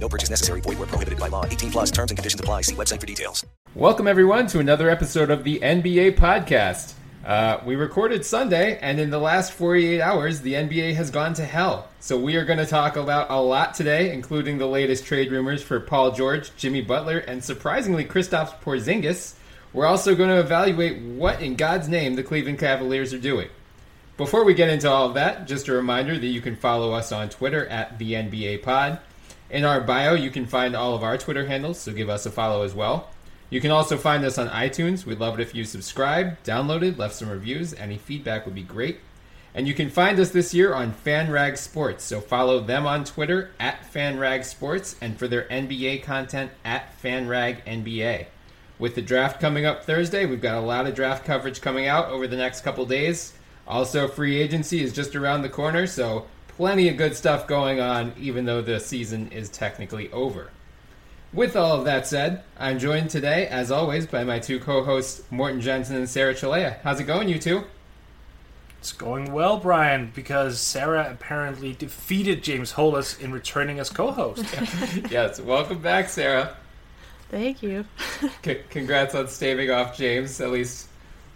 No purchase necessary. Void where prohibited by law. 18 plus terms and conditions apply. See website for details. Welcome, everyone, to another episode of the NBA podcast. Uh, we recorded Sunday, and in the last 48 hours, the NBA has gone to hell. So we are going to talk about a lot today, including the latest trade rumors for Paul George, Jimmy Butler, and surprisingly, Kristaps Porzingis. We're also going to evaluate what in God's name the Cleveland Cavaliers are doing. Before we get into all of that, just a reminder that you can follow us on Twitter at the NBA Pod. In our bio, you can find all of our Twitter handles, so give us a follow as well. You can also find us on iTunes. We'd love it if you subscribed, downloaded, left some reviews. Any feedback would be great. And you can find us this year on FanRag Sports. So follow them on Twitter at FanRag Sports and for their NBA content at FanRag NBA. With the draft coming up Thursday, we've got a lot of draft coverage coming out over the next couple days. Also, free agency is just around the corner, so plenty of good stuff going on, even though the season is technically over. With all of that said, I'm joined today, as always, by my two co-hosts, Morten Jensen and Sarah Cilea. How's it going, you two? It's going well, Bryan, because Sarah apparently defeated James Hollis in returning as co-host. yes, welcome back, Sarah. Thank you. C- congrats on staving off James, at least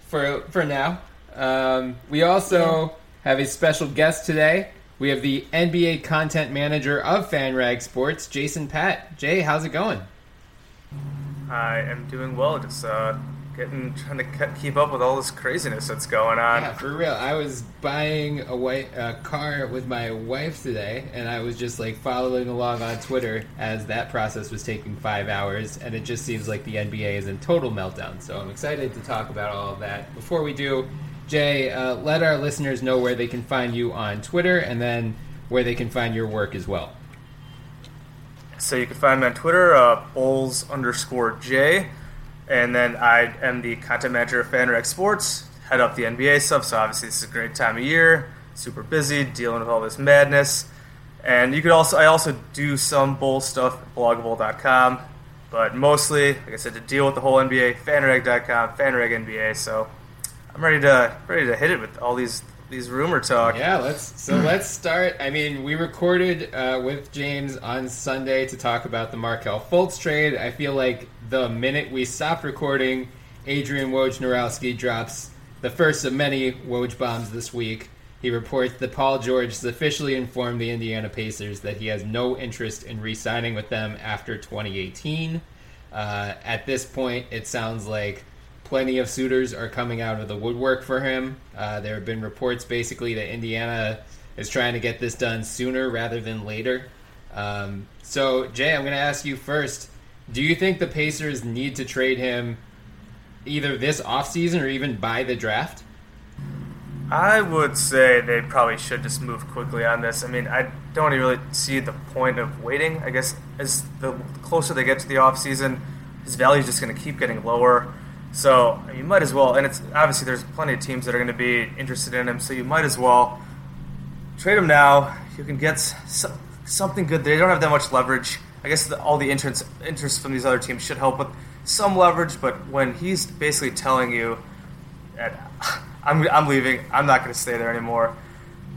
for for now. Um, we also have a special guest today. We have the NBA content manager of FanRag Sports, Jason Patt. Jay, how's it going? I am doing well. Just uh, getting trying to keep up with all this craziness that's going on. Yeah, for real. I was buying a white a car with my wife today, and I was just like following along on Twitter as that process was taking five hours, and it just seems like the NBA is in total meltdown. So I'm excited to talk about all of that. Before we do, Jay, uh, let our listeners know where they can find you on Twitter, and then where they can find your work as well. So you can find me on Twitter, uh, Bulls underscore J, and then I am the content manager of FanRag Sports, head up the NBA stuff. So obviously this is a great time of year, super busy, dealing with all this madness. And you could also I also do some Bull stuff at blogabull.com, but mostly, like I said, to deal with the whole NBA, fanrag.com, fanrag NBA. So I'm ready to ready to hit it with all these these rumor talk. Yeah, let's so let's start. I mean, we recorded uh, with James on Sunday to talk about the Markelle Fultz trade. I feel like the minute we stopped recording, Adrian Wojnarowski drops the first of many Woj bombs this week. He reports that Paul George has officially informed the Indiana Pacers that he has no interest in re-signing with them after 2018. Uh, at this point, it sounds like plenty of suitors are coming out of the woodwork for him. Uh, there have been reports basically that Indiana is trying to get this done sooner rather than later. Um, so, Jay, I'm going to ask you first. Do you think the Pacers need to trade him either this offseason or even by the draft? I would say they probably should just move quickly on this. I mean, I don't really see the point of waiting. I guess as the closer they get to the offseason, his value is just going to keep getting lower. So you might as well, and it's obviously there's plenty of teams that are going to be interested in him. So you might as well trade him now. You can get so, something good. They don't have that much leverage. I guess the, all the interest interest from these other teams should help with some leverage. But when he's basically telling you that I'm I'm leaving, I'm not going to stay there anymore.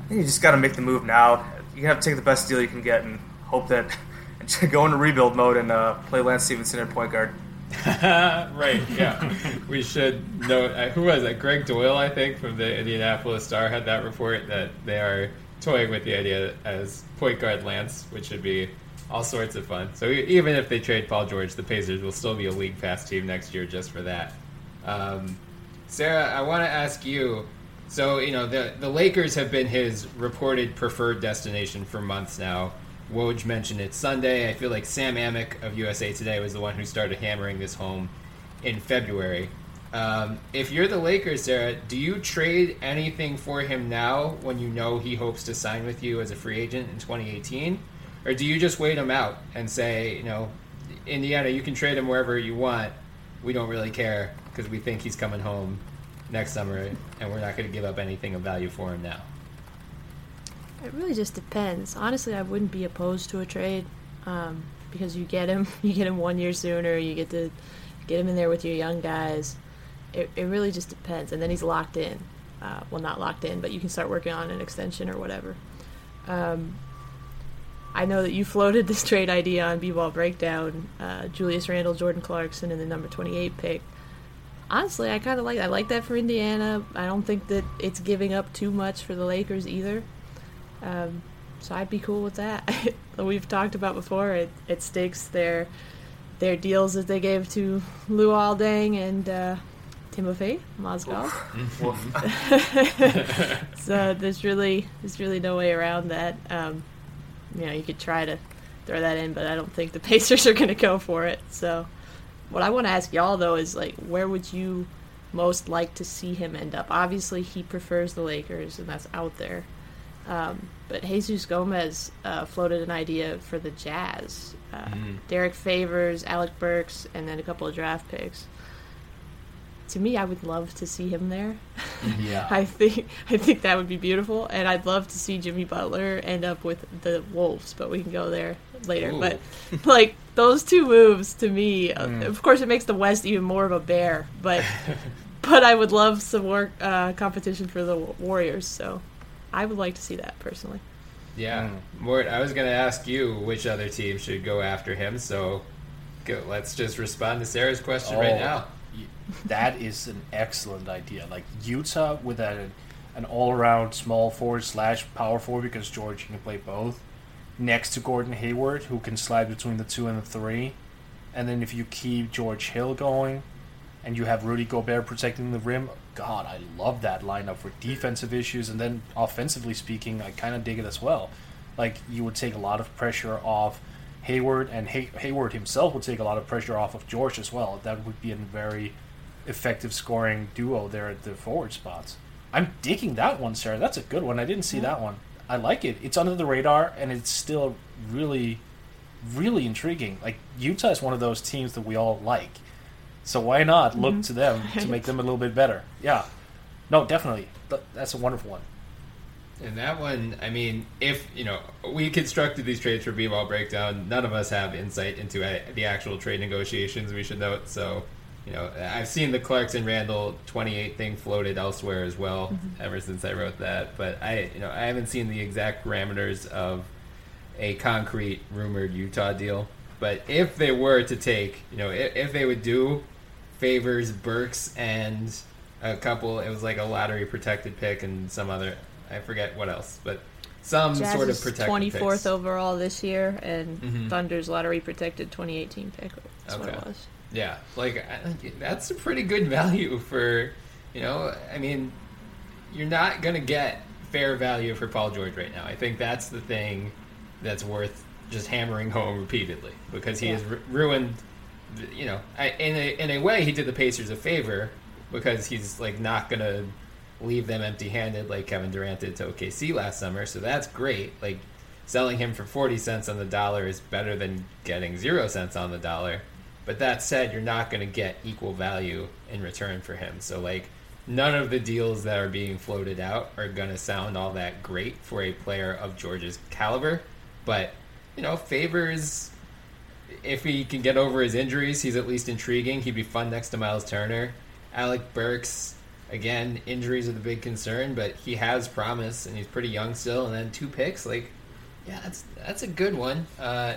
I think you just got to make the move now. You have to take the best deal you can get and hope that and go into rebuild mode and uh, play Lance Stephenson at point guard. right. Yeah. we should note uh, who was it? Gregg Doyel, I think, from the Indianapolis Star had that report that they are toying with the idea as point guard Lance, which would be all sorts of fun. So even if they trade Paul George, the Pacers will still be a league pass team next year just for that. Um, Sarah, I want to ask you. So you know the the Lakers have been his reported preferred destination for months now. Woj mentioned it Sunday. I feel like Sam Amick of USA Today was the one who started hammering this home in February. Um, if you're the Lakers, Sarah, do you trade anything for him now when you know he hopes to sign with you as a free agent in 2018? Or do you just wait him out and say, you know, Indiana, you can trade him wherever you want. We don't really care because we think he's coming home next summer and we're not going to give up anything of value for him now? It really just depends. Honestly, I wouldn't be opposed to a trade um, because you get him, you get him one year sooner. You get to get him in there with your young guys. It, it really just depends, and then he's locked in. Uh, well, not locked in, but you can start working on an extension or whatever. Um, I know that you floated this trade idea on B-Ball Breakdown. Uh, Julius Randle, Jordan Clarkson, and the number 28 pick. Honestly, I kind of like. I like that for Indiana. I don't think that it's giving up too much for the Lakers either. Um, so I'd be cool with that. We've talked about before. It it stakes their their deals that they gave to Luol Deng and uh, Timofey Mozgov. so there's really there's really no way around that. Um, you know, you could try to throw that in, but I don't think the Pacers are going to go for it. So what I want to ask y'all though is like, where would you most like to see him end up? Obviously, he prefers the Lakers, and that's out there. Um, but Jesus Gomez uh, floated an idea for the Jazz. Uh, Mm. Derrick Favors, Alec Burks, and then a couple of draft picks. To me, I would love to see him there. Yeah. I think I think that would be beautiful, and I'd love to see Jimmy Butler end up with the Wolves. But we can go there later. Ooh. But like those two moves, to me, uh, Mm. of course, it makes the West even more of a bear. But but I would love some more uh, competition for the Warriors. So I would like to see that personally. Yeah, Mort, I was going to ask you which other team should go after him. So go, let's just respond to Sarah's question right Oh, now. That is an excellent idea. Like Utah with a, an all around small forward slash power forward because George can play both. Next to Gordon Hayward, who can slide between the two and the three. And then if you keep George Hill going and you have Rudy Gobert protecting the rim, God, I love that lineup for defensive issues. And then offensively speaking, I kind of dig it as well. Like you would take a lot of pressure off Hayward, and Hay- Hayward himself would take a lot of pressure off of George as well. That would be a very effective scoring duo there at the forward spots. I'm digging that one, Sarah. That's a good one. I didn't see that one. I like it. It's under the radar, and it's still really, really intriguing. Like Utah is one of those teams that we all like, so why not look Mhm. to them to make them a little bit better? Yeah, no, definitely. That's a wonderful one. And that one, I mean, if you know, we constructed these trades for B-ball breakdown. None of us have insight into the actual trade negotiations. We should note. So, you know, I've seen the Clarkson Randle twenty eight thing floated elsewhere as well. Mhm. Ever since I wrote that, but I, you know, I haven't seen the exact parameters of a concrete rumored Utah deal. But if they were to take, you know, if, if they would do favors Burks and a couple, it was like a lottery protected pick and some other, I forget what else, but some Jazz sort of protected 24th overall this year, and Mhm. Thunder's lottery protected 2018 pick. That's what it was. Yeah, like I- that's a pretty good value for, you know, I mean, you're not gonna get fair value for Paul George right now. I think that's the thing that's worth just hammering home repeatedly because he Yeah. has ru- ruined. You know, I, in a in a way, he did the Pacers a favor because he's like not gonna leave them empty-handed like Kevin Durant did to OKC last summer. So that's great. Like selling him for 40 cents on the dollar is better than getting 0 cents on the dollar. But that said, you're not going to get equal value in return for him. So like none of the deals that are being floated out are going to sound all that great for a player of George's caliber, but you know, favors if he can get over his injuries, he's at least intriguing. He'd be fun next to Miles Turner. Alec Burks, again, injuries are the big concern, but he has promise and he's pretty young still. And then two picks, like, yeah, that's that's a good one. Uh,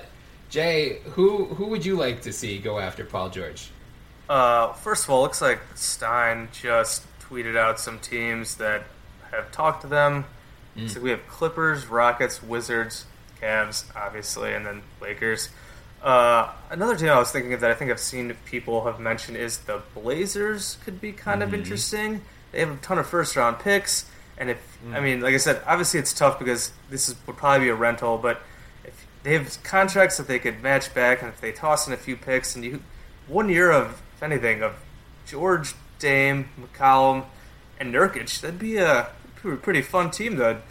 Jay, who who would you like to see go after Paul George? Uh, first of all, looks like Stein just tweeted out some teams that have talked to them. Mm. So we have Clippers, Rockets, Wizards, Cavs, obviously, and then Lakers. Uh, another team I was thinking of that I think I've seen people have mentioned is the Blazers could be kind of Mhm. interesting. They have a ton of first round picks, and if I Mm. mean, like I said, obviously it's tough because this is, would probably be a rental, but if they have contracts that they could match back, and if they toss in a few picks, and you one year of if anything of George, Dame, McCollum, and Nurkic, that'd be a pretty- pretty fun team to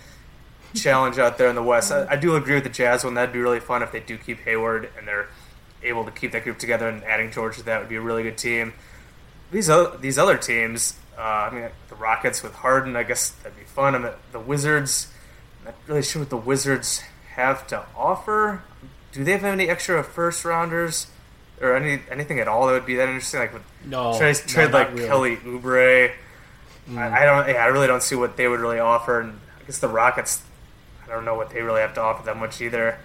challenge out there in the West. I, I do agree with the Jazz one. That'd be really fun if they do keep Hayward and they're able to keep that group together and adding George to that would be a really good team. These other, these other teams, uh, I mean, the Rockets with Harden, I guess that'd be fun. I mean, the Wizards, I'm not really sure what the Wizards have to offer. Do they have any extra first rounders or any anything at all that would be that interesting? Like, would No, trade, trade like really. Kelly Oubre. Mm. I, I don't. Yeah, I really don't see what they would really offer. And I guess the Rockets, I don't know what they really have to offer that much either.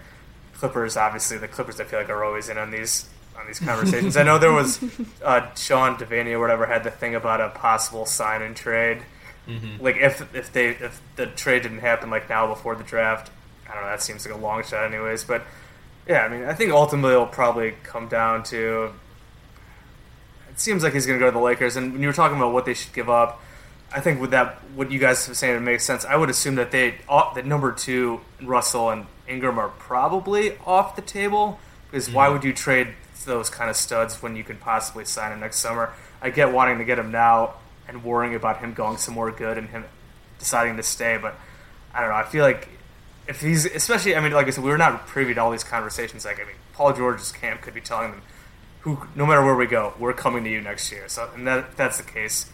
Clippers, obviously, the Clippers, I feel like are always in on these on these conversations. I know there was uh, Sean Deveney or whatever had the thing about a possible sign and trade. Mhm. Like if if they if the trade didn't happen like now before the draft, I don't know. That seems like a long shot, anyways. But yeah, I mean, I think ultimately it'll probably come down to. It seems like he's going to go to the Lakers, and when you were talking about what they should give up, I think with that, what you guys are saying, makes sense. I would assume that they, uh, that number two, Russell and Ingram are probably off the table because why Mhm. would you trade those kind of studs when you can possibly sign him next summer? I get wanting to get him now and worrying about him going somewhere good and him deciding to stay, but I don't know. I feel like if he's, especially, I mean, like I said, we were not privy to all these conversations. Like, I mean, Paul George's camp could be telling them, "Who, no matter where we go, we're coming to you next year." So, and that that's the case.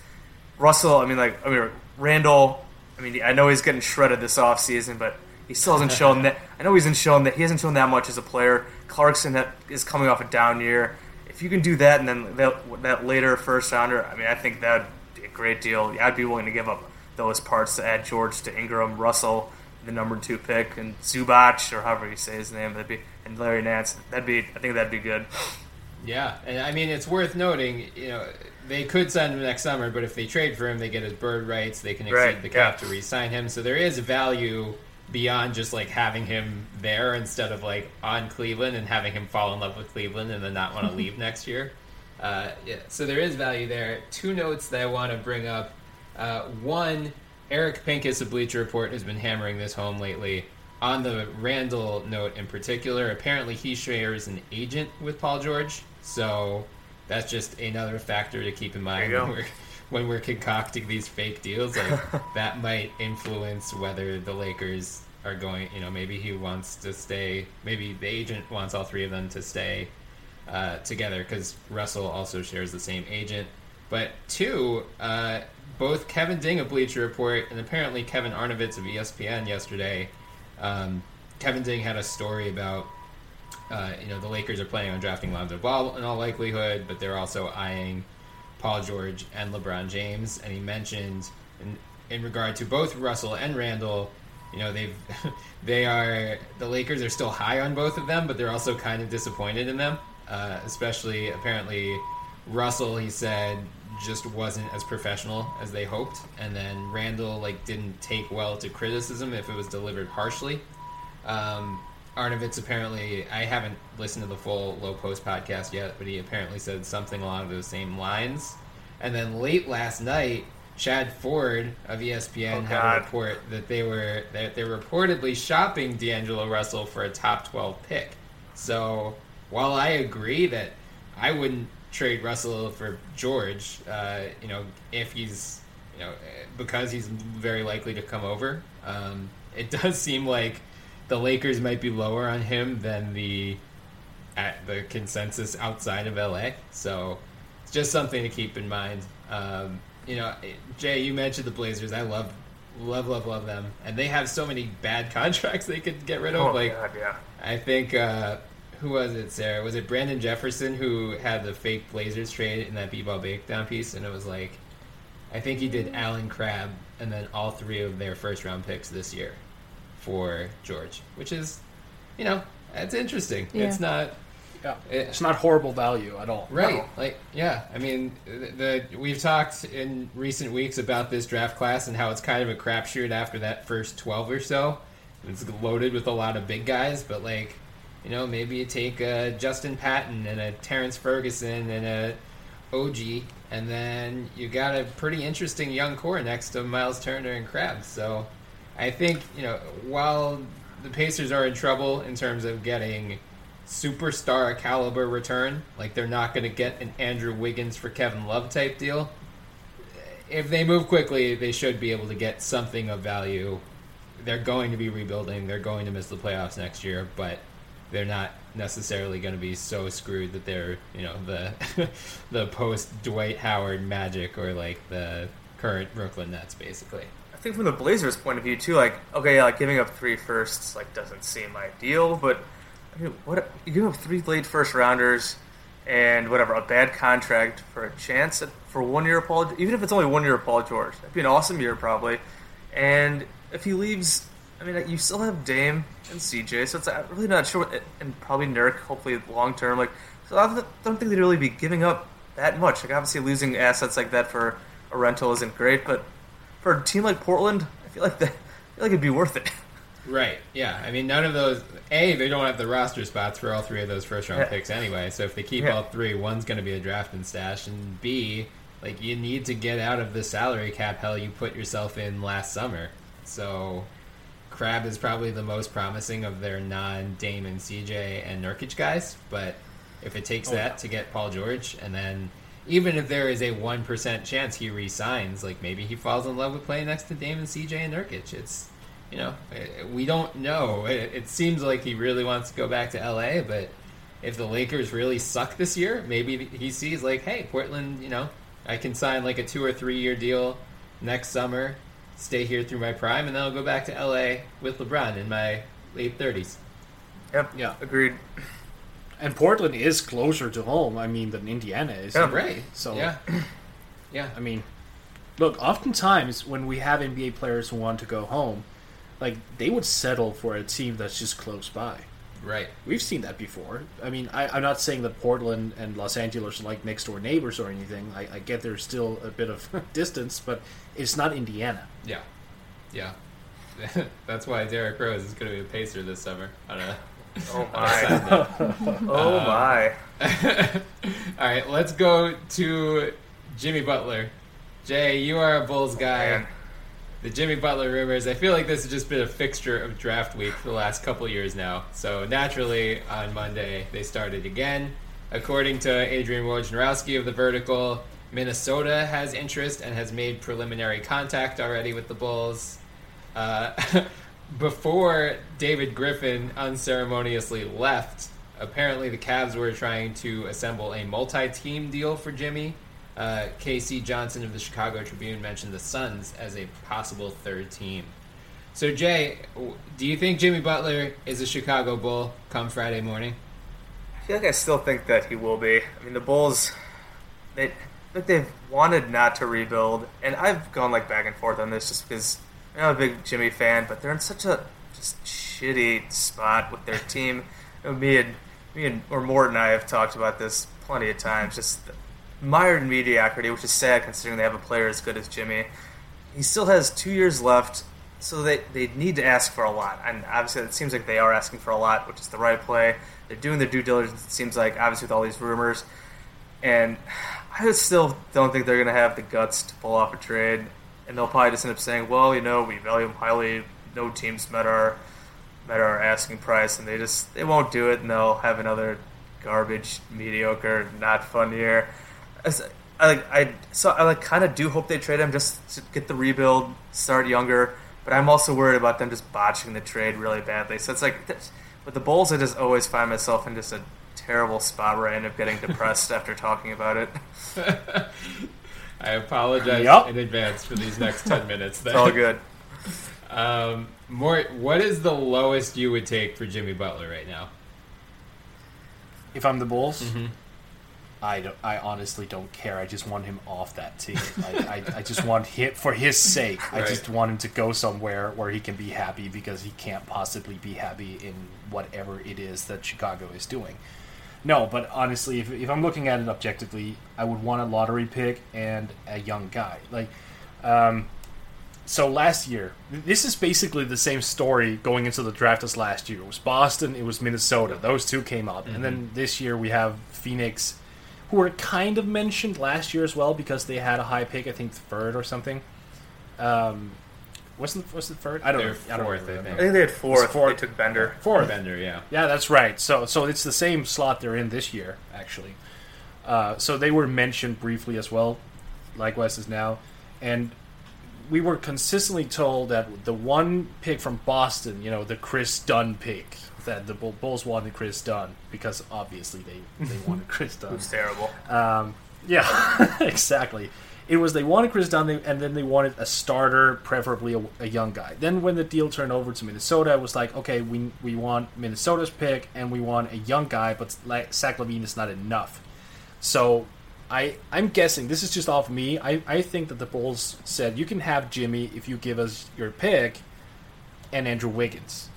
Russell, I mean, like, I mean, Randle. I mean, I know he's getting shredded this offseason, but he still hasn't shown that. I know he hasn't shown that he hasn't shown that much as a player. Clarkson that is coming off a down year. If you can do that, and then that, that later first rounder, I mean, I think that would be a great deal. I'd be willing to give up those parts to add George to Ingram, Russell, the number two pick, and Zubac or however you say his name. That'd be and Larry Nance. That'd be. I think that'd be good. Yeah, and I mean it's worth noting. You know, they could sign him next summer, but if they trade for him, they get his bird rights. They can exceed Right, the cap yeah. to re-sign him. So there is value beyond just like having him there instead of like on Cleveland and having him fall in love with Cleveland and then not want to leave next year. Uh, yeah, so there is value there. Two notes that I want to bring up. Uh, one, Eric Pincus of Bleacher Report has been hammering this home lately. On the Randle note in particular, apparently he shares an agent with Paul George, so that's just another factor to keep in mind when we're, when we're concocting these fake deals. Like that might influence whether the Lakers are going. You know, maybe he wants to stay. Maybe the agent wants all three of them to stay uh, together because Russell also shares the same agent. But two, uh, both Kevin Ding of Bleacher Report and apparently Kevin Arnovitz of ESPN yesterday. Um, Kevin Ding had a story about uh, you know the Lakers are planning on drafting Lonzo Ball in all likelihood, but they're also eyeing Paul George and LeBron James. And he mentioned in, in regard to both Russell and Randle, you know they've they are the Lakers are still high on both of them, but they're also kind of disappointed in them. Uh, especially apparently Russell, he said, just wasn't as professional as they hoped, and then Randle like didn't take well to criticism if it was delivered harshly. Um, Arnovitz apparently, I haven't listened to the full Low Post podcast yet, but he apparently said something along those same lines. And then late last night, Chad Ford of ESPN Oh, had a report that they were that they're reportedly shopping D'Angelo Russell for a top twelve pick. So while I agree that I wouldn't trade Russell for George, uh, you know, if he's you know because he's very likely to come over, um, it does seem like the Lakers might be lower on him than the at the consensus outside of LA. So it's just something to keep in mind. Um, you know, Jay, you mentioned the Blazers. I love, love, love, love them, and they have so many bad contracts they could get rid of. Oh, like, God, yeah. I think uh, who was it, Sarah? Was it Brandon Jefferson who had the fake Blazers trade in that B-ball breakdown piece? And it was like, I think he did Allen Crabbe and then all three of their first round picks this year for George, which is, you know, that's interesting. Yeah. It's not. Yeah, eh. it's not horrible value at all. Right. Like, yeah. I mean, the, the we've talked in recent weeks about this draft class and how it's kind of a crapshoot after that first twelve or so. it's loaded with a lot of big guys, but like, you know, maybe you take a Justin Patton and a Terrence Ferguson and a OG, and then you got a pretty interesting young core next to Miles Turner and Krabs. So I think, you know, while the Pacers are in trouble in terms of getting superstar caliber return, like they're not going to get an Andrew Wiggins for Kevin Love type deal. If they move quickly, they should be able to get something of value. They're going to be rebuilding. They're going to miss the playoffs next year, but they're not necessarily going to be so screwed that they're you know the the post Dwight Howard Magic or like the current Brooklyn Nets basically. I think from the Blazers' point of view too, like okay, like giving up three firsts like doesn't seem ideal, but I mean, what you give up three late first rounders and whatever a bad contract for a chance at, for one year Paul, even if it's only one year Paul George, that'd be an awesome year probably. And if he leaves, I mean, you still have Dame and CJ, so it's I'm really not sure, and probably Nurk, hopefully long term. Like, so I don't think they'd really be giving up that much. Like, obviously, losing assets like that for a rental isn't great, but for a team like Portland, I feel like that, I feel like it'd be worth it. Right. Yeah. I mean, none of those. A, they don't have the roster spots for all three of those first round Yeah. picks anyway. So if they keep Yeah. all three, one's going to be a draft and stash, and B, like you need to get out of the salary cap hell you put yourself in last summer. So Crabbe is probably the most promising of their non Damon, CJ, and Nurkic guys. But if it takes Oh, that yeah. to get Paul George, and then even if there is a one percent chance he resigns, like maybe he falls in love with playing next to Damon, CJ, and Nurkic. It's you know we don't know. It, it seems like he really wants to go back to LA, but if the Lakers really suck this year, maybe he sees like, hey, Portland, you know, I can sign like a two or three year deal next summer, stay here through my prime, and then I'll go back to LA with LeBron in my late thirties. Yep. Yeah. Agreed. And Portland is closer to home, I mean, than Indiana is. Yeah. Right. So, Yeah. Yeah. I mean, look, oftentimes when we have NBA players who want to go home, like, they would settle for a team that's just close by. Right. We've seen that before. I mean, I, I'm not saying that Portland and Los Angeles are like next door neighbors or anything. I, I get there's still a bit of distance, but it's not Indiana. Yeah. Yeah. That's why Derrick Rose is going to be a pacer this summer. On a, Oh on a side note. my. oh Uh, my. All right, let's go to Jimmy Butler. Jay, you are a Bulls guy. Man. The Jimmy Butler rumors. I feel like this has just been a fixture of draft week for the last couple years now. So naturally, on Monday they started again. According to Adrian Wojnarowski of the Vertical, Minnesota has interest and has made preliminary contact already with the Bulls. Uh, before David Griffin unceremoniously left, apparently the Cavs were trying to assemble a multi-team deal for Jimmy. Uh, KC Johnson of the Chicago Tribune mentioned the Suns as a possible third team. So Jay, do you think Jimmy Butler is a Chicago Bull come Friday morning? I feel like I still think that he will be. I mean, the Bulls, they they've wanted not to rebuild, and I've gone like back and forth on this just because I'm a big Jimmy fan, but they're in such a just shitty spot with their team. You know, me and me and or Morton and I have talked about this plenty of times. Just mired in mediocrity, which is sad considering they have a player as good as Jimmy. He still has two years left, so they, they need to ask for a lot. And obviously, it seems like they are asking for a lot, which is the right play. They're doing their due diligence, it seems like, obviously, with all these rumors. And I still don't think they're going to have the guts to pull off a trade. And they'll probably just end up saying, well, you know, we value him highly. No teams met our met our asking price, and they just they won't do it, and they'll have another garbage, mediocre, not fun year. As- I like I so I like kind of do hope they trade him just to get the rebuild, start younger. But I'm also worried about them just botching the trade really badly. So it's like with the Bulls, I just always find myself in just a terrible spot where I end up getting depressed after talking about it. I apologize Yup. in advance for these next ten minutes. Then. It's all good. Um, more. What is the lowest you would take for Jimmy Butler right now? If I'm the Bulls, I, don't, I honestly don't care. I just want him off that team. I, I, I just want him, for his sake, I just want him to go somewhere where he can be happy because he can't possibly be happy in whatever it is that Chicago is doing. No, but honestly, if, if I'm looking at it objectively, I would want a lottery pick and a young guy. Like, um, so last year, this is basically the same story going into the draft as last year. It was Boston, it was Minnesota. Those two came out, and then this year we have Phoenix, who were kind of mentioned last year as well because they had a high pick, I think third or something. Um, wasn't was it third? I don't They're know. I don't fourth, I remember. think. I think they had fourth. It's fourth. They took Bender. Fourth. Bender, yeah. Yeah, that's right. So so it's the same slot they're in this year, actually. Uh, so they were mentioned briefly as well, likewise as now, and we were consistently told that the one pick from Boston, you know, the Kris Dunn pick, that the Bulls wanted Kris Dunn because obviously they they wanted Kris Dunn. Who's terrible. Um, yeah, exactly. It was they wanted Kris Dunn, and then they wanted a starter, preferably a, a young guy. Then when the deal turned over to Minnesota, it was like, okay, we we want Minnesota's pick, and we want a young guy, but like Zach LaVine is not enough. So I I'm guessing this is just off me. I I think that the Bulls said you can have Jimmy if you give us your pick, and Andrew Wiggins.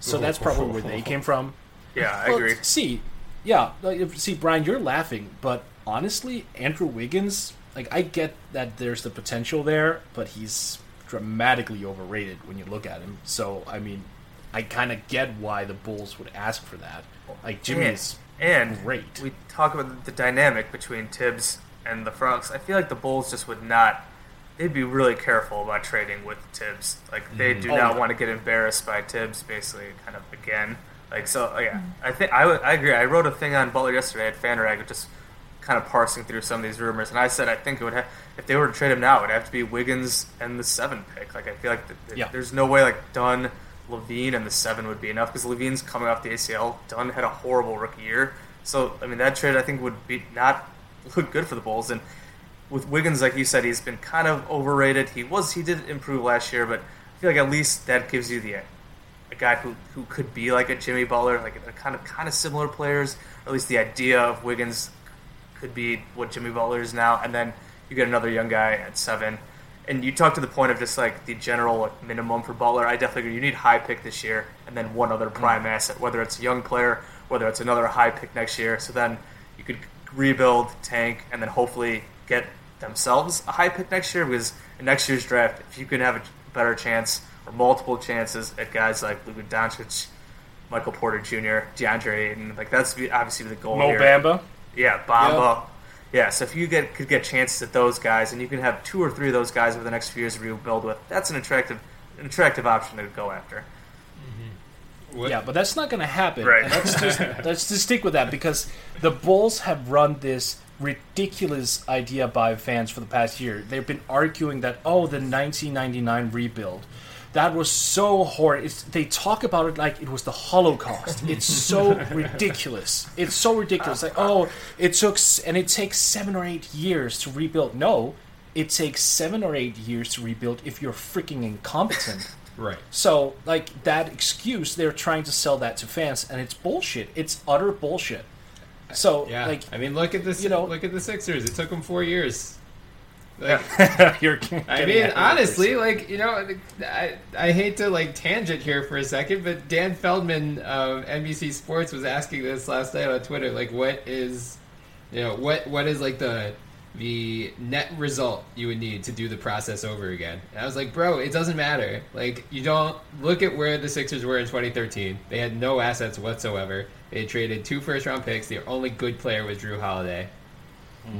So that's probably where they came from. Yeah, I Well, agree. See, yeah, like, see, Bryan, you're laughing, but honestly, Andrew Wiggins, like, I get that there's the potential there, but he's dramatically overrated when you look at him. So, I mean, I kind of get why the Bulls would ask for that. Like, Jimmy and, is and great. we talk about the dynamic between Thibs and the Frogs. I feel like the Bulls just would not. They'd be really careful about trading with Thibs. Like they do Oh, not yeah. want to get embarrassed by Thibs, basically, kind of again. Like so, uh, yeah. I think I, would- I agree. I wrote a thing on Butler yesterday at FanRag, which just kind of parsing through some of these rumors, and I said I think it would have if they were to trade him now, it would have to be Wiggins and the seven pick. Like I feel like the, Yeah. there's no way like Dunn, LaVine, and the seven would be enough because LaVine's coming off the ACL. Dunn had a horrible rookie year, so I mean that trade I think would be not look good for the Bulls. And with Wiggins, like you said, he's been kind of overrated. He was he did improve last year, but I feel like at least that gives you the a guy who, who could be like a Jimmy Butler, like a kind of kind of similar players, or at least the idea of Wiggins could be what Jimmy Butler is now, and then you get another young guy at seven. And you talk to the point of just like the general like, minimum for Butler. I definitely agree. You need high pick this year, and then one other prime mm-hmm. asset, whether it's a young player, whether it's another high pick next year. So then you could rebuild, tank, and then hopefully get themselves a high pick next year. Because in next year's draft, if you can have a better chance or multiple chances at guys like Luka Doncic, Michael Porter Jr., DeAndre Ayton, like that's obviously the goal Mo here. Bamba. Yeah, Bamba. Yeah, so if you get could get chances at those guys, and you can have two or three of those guys over the next few years to rebuild with, that's an attractive, an attractive option to go after. Mm-hmm. Yeah, but that's not going to happen. Right. And let's just let's just stick with that because the Bulls have run this ridiculous idea by fans for the past year. They've been arguing that oh, the 1999 rebuild. That was so horrid. It's, they talk about it like it was the Holocaust. It's so ridiculous. It's so ridiculous. Like, oh, it took, and it takes seven or eight years to rebuild. No, it takes seven or eight years to rebuild if you're freaking incompetent. Right. So, like that excuse, they're trying to sell that to fans, and it's bullshit. It's utter bullshit. So, Yeah. like, I mean, look at this. you know- look at the Sixers. It took them four years. Like. I mean, honestly, like you know, I, I hate to like tangent here for a second, but Dan Feldman of NBC Sports was asking this last night on Twitter. Like, what is, you know, what what is like the the net result you would need to do the process over again? And I was like, bro, it doesn't matter. Like, you don't look at where the Sixers were in 2013. They had no assets whatsoever. They traded two first round picks. Their only good player was Jrue Holiday.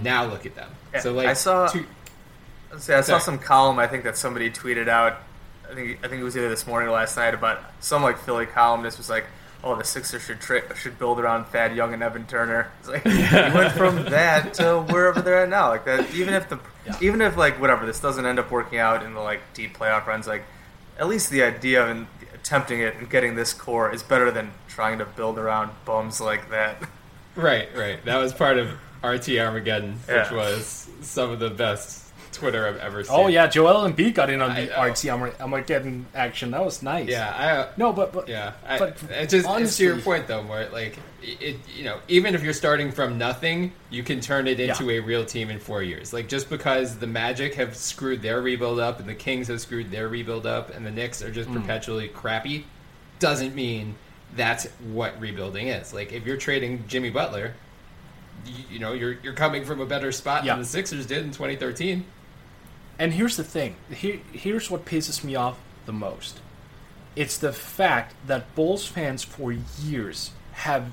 Now look at them. Yeah, so like, I saw- two, Let's I saw some column I think that somebody tweeted out. I think I think it was either this morning or last night about some like Philly columnist was like, "Oh, the Sixers should tra- should build around Thad Young and Evan Turner." It's like you went from that to wherever they're at now. Like that, even if the even if like whatever this doesn't end up working out in the like deep playoff runs, like at least the idea of attempting it and getting this core is better than trying to build around bums like that. Right, right. That was part of RT Armageddon, which Yeah. was some of the best Twitter I've ever seen. Oh yeah, Joel Embiid got in on the. RT Armor- getting action. That was nice. Yeah, I uh, No, but, but yeah. I, but it just it's to your point though, more like it. You know, even if you're starting from nothing, you can turn it into Yeah. a real team in four years. Like just because the Magic have screwed their rebuild up and the Kings have screwed their rebuild up and the Knicks are Mm. just perpetually crappy, doesn't mean that's what rebuilding is. Like if you're trading Jimmy Butler, you, you know you're you're coming from a better spot Yeah. than the Sixers did in 2013. And here's the thing. Here, here's what pisses me off the most. It's the fact that Bulls fans for years have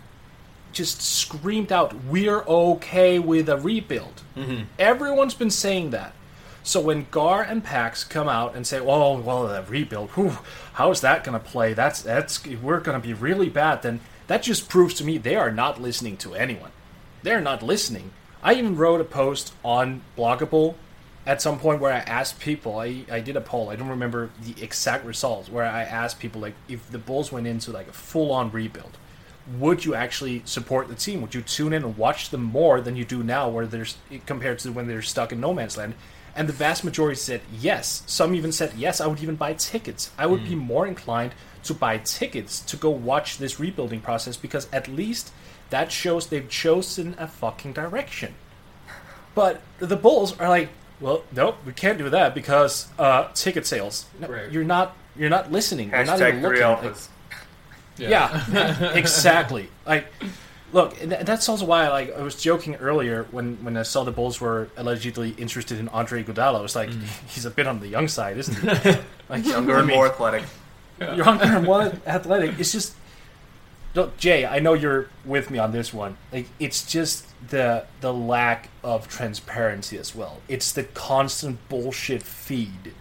just screamed out, "We're okay with a rebuild." Mm-hmm. Everyone's been saying that. So when Gar and Pax come out and say, "Oh, well, the rebuild, whew, how is that going to play? That's that's we're going to be really bad." Then that just proves to me they are not listening to anyone. They're not listening. I even wrote a post on Blog a Bull at some point where I asked people. I, I did a poll. I don't remember the exact results. Where I asked people like, if the Bulls went into like a full on rebuild, would you actually support the team? Would you tune in and watch them more than you do now, where there's compared to when they're stuck in no man's land? And the vast majority said yes. Some even said yes. I would even buy tickets. I would be mm. more inclined to buy tickets to go watch this rebuilding process because at least that shows they've chosen a fucking direction. But the Bulls are like, well, nope, we can't do that because uh, ticket sales. No, Right. You're not. You're not listening. You're not even looking. Like, alphas. yeah, exactly. Like, look, and th- that's also why, like, I was joking earlier when when I saw the Bulls were allegedly interested in Andre Iguodala. I was like, he's a bit on the young side, isn't he? like, Younger I and more athletic. younger and more athletic. It's just, look, Jay. I know you're with me on this one. Like, it's just the the lack of transparency as well. It's the constant bullshit feed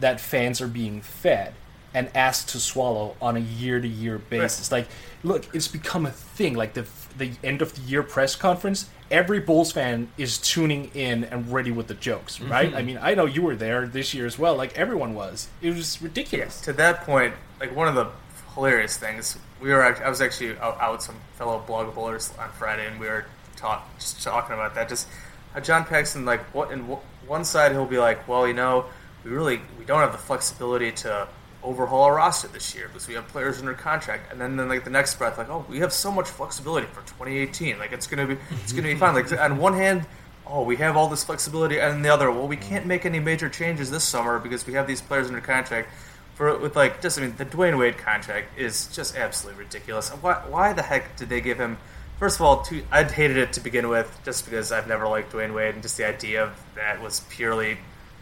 that fans are being fed and asked to swallow on a year to year basis. Like, look, it's become a thing. Like the the end of the year press conference, every Bulls fan is tuning in and ready with the jokes, right? Mhm. I mean, I know you were there this year as well. Like everyone was. It was ridiculous. to that point, like one of the hilarious things, we were I was actually out, out with some fellow blog bloggablers on Friday, and we were talk just talking about that. Just how John Paxson, like, what in one side he'll be like, well, you know, we really we don't have the flexibility to overhaul our roster this year because we have players under contract, and then then like the next breath, like, oh, we have so much flexibility for 2018, like it's gonna be it's gonna be fine. Like on one hand. Oh, we have all this flexibility, and on the other, well, we can't make any major changes this summer because we have these players under contract for with like just I mean the Dwyane Wade contract is just absolutely ridiculous. Why why the heck did they give him? First of all, two, I'd hated it to begin with just because I've never liked Dwyane Wade and just the idea of that was purely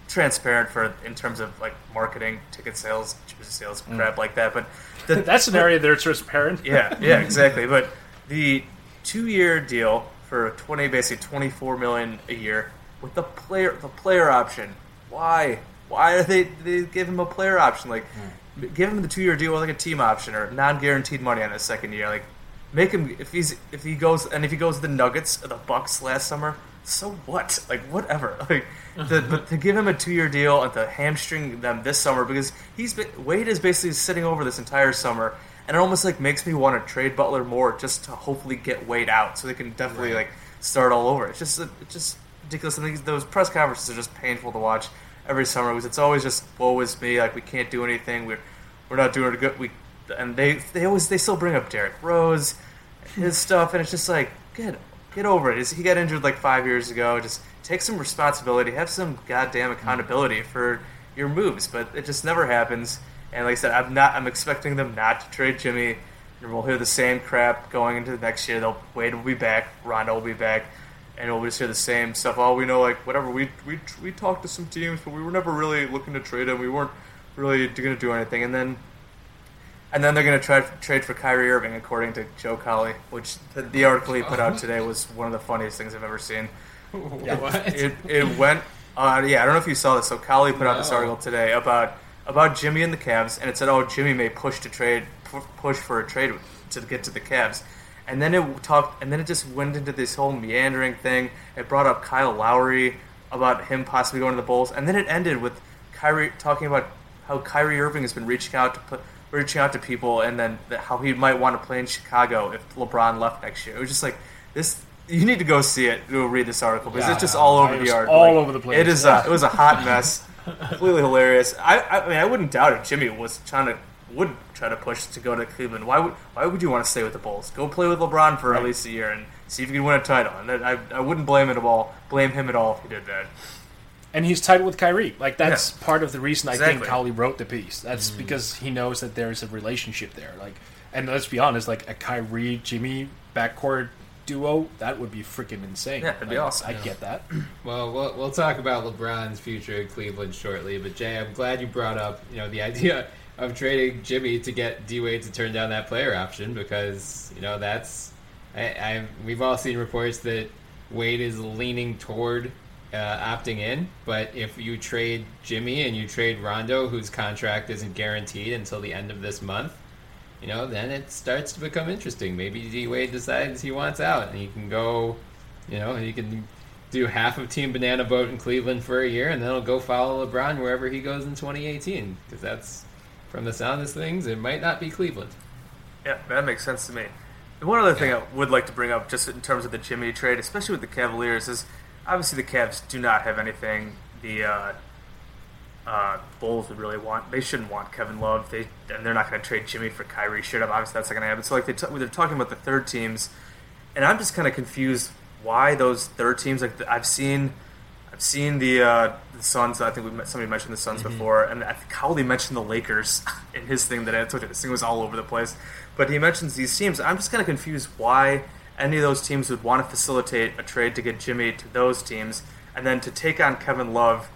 transparent for in terms of like marketing, ticket sales, jersey sales, Mm. crap like that. But the, That's an area that's transparent. yeah, yeah, exactly. But the two-year deal for twenty, basically twenty-four million a year with the player, the player option. Why? Why are they they give him a player option? Like, give him the two-year deal with like a team option or non-guaranteed money on his second year. Like, make him if he's if he goes and if he goes the Nuggets or the Bucks last summer. So what? Like whatever. Like, the, but to give him a two-year deal and to hamstring them this summer because he's been, Wade is basically sitting over this entire summer, and it almost like makes me want to trade Butler more just to hopefully get Wade out so they can definitely like start all over. It's just it's just ridiculous. And these- those press conferences are just painful to watch every summer because it's always just woe is me. Like we can't do anything. We're we're not doing it good. We and they they always they still bring up Derrick Rose, his stuff, and it's just like get get over it. He got injured like five years ago. Just take some responsibility. Have some goddamn accountability for your moves. But it just never happens. And like I said, I'm not. I'm expecting them not to trade Jimmy. And we'll hear the same crap going into the next year. They'll Wade will be back. Rondo will be back. And we'll just hear the same stuff. Oh, we know, like whatever. We we we talked to some teams, but we were never really looking to trade him. We weren't really going to do anything. And then and then they're going to try trade for Kyrie Irving, according to Joe Cowley, which the, the article he put out today was one of the funniest things I've ever seen. What? It, it went. Uh, yeah, I don't know if you saw this. So Colley put out this article today about about Jimmy and the Cavs, and it said, "Oh, Jimmy may push to trade, pu- push for a trade to get to the Cavs." And then it talked, and then it just went into this whole meandering thing. It brought up Kyle Lowry about him possibly going to the Bulls, and then it ended with Kyrie talking about how Kyrie Irving has been reaching out to put, reaching out to people, and then that how he might want to play in Chicago if LeBron left next year. It was just like this. You need to go see it. Go read this article because Yeah, it's just all over the yard. all Like, over the place. It is. Yeah. A, it was a hot mess. completely hilarious. I, I mean, I wouldn't doubt if Jimmy was trying to would try to push to go to Cleveland. Why would Why would you want to stay with the Bulls? Go play with LeBron for at least a year and see if you can win a title. And I I wouldn't blame it at all. Blame him at all if he did that. And he's tight with Kyrie. Like that's part of the reason I think Exactly. Cowley wrote the piece. That's mm. because he knows that there's a relationship there. Like, and let's be honest, like a Kyrie Jimmy backcourt duo, that would be freaking insane. Yeah, it'd be Like, awesome. I'd get that. Well, well, we'll talk about LeBron's future in Cleveland shortly. But Jay, I'm glad you brought up, you know, the idea of trading Jimmy to get D Wade to turn down that player option because you know that's I, I we've all seen reports that Wade is leaning toward uh, opting in. But if you trade Jimmy and you trade Rondo, whose contract isn't guaranteed until the end of this month, you know, then it starts to become interesting. Maybe D Wade decides he wants out and he can go, you know, he can do half of Team Banana Boat in Cleveland for a year and then he'll go follow LeBron wherever he goes in 2018. Because that's, from the sound of things, it might not be Cleveland. Yeah, that makes sense to me. And one other thing I would like to bring up, just in terms of the Jimmy trade, especially with the Cavaliers, is obviously the Cavs do not have anything the uh, uh, Bulls would really want. They shouldn't want Kevin Love. They and they're not going to trade Jimmy for Kyrie. Straight up, obviously that's not going to happen. So like they t- they're talking about the third teams, and I'm just kind of confused why those third teams. Like the, I've seen. I've seen the uh, the Suns. I think we met, somebody mentioned the Suns before, and I think Cowley mentioned the Lakers in his thing that I told you this thing was all over the place. But he mentions these teams. I'm just kind of confused why any of those teams would want to facilitate a trade to get Jimmy to those teams, and then to take on Kevin Love.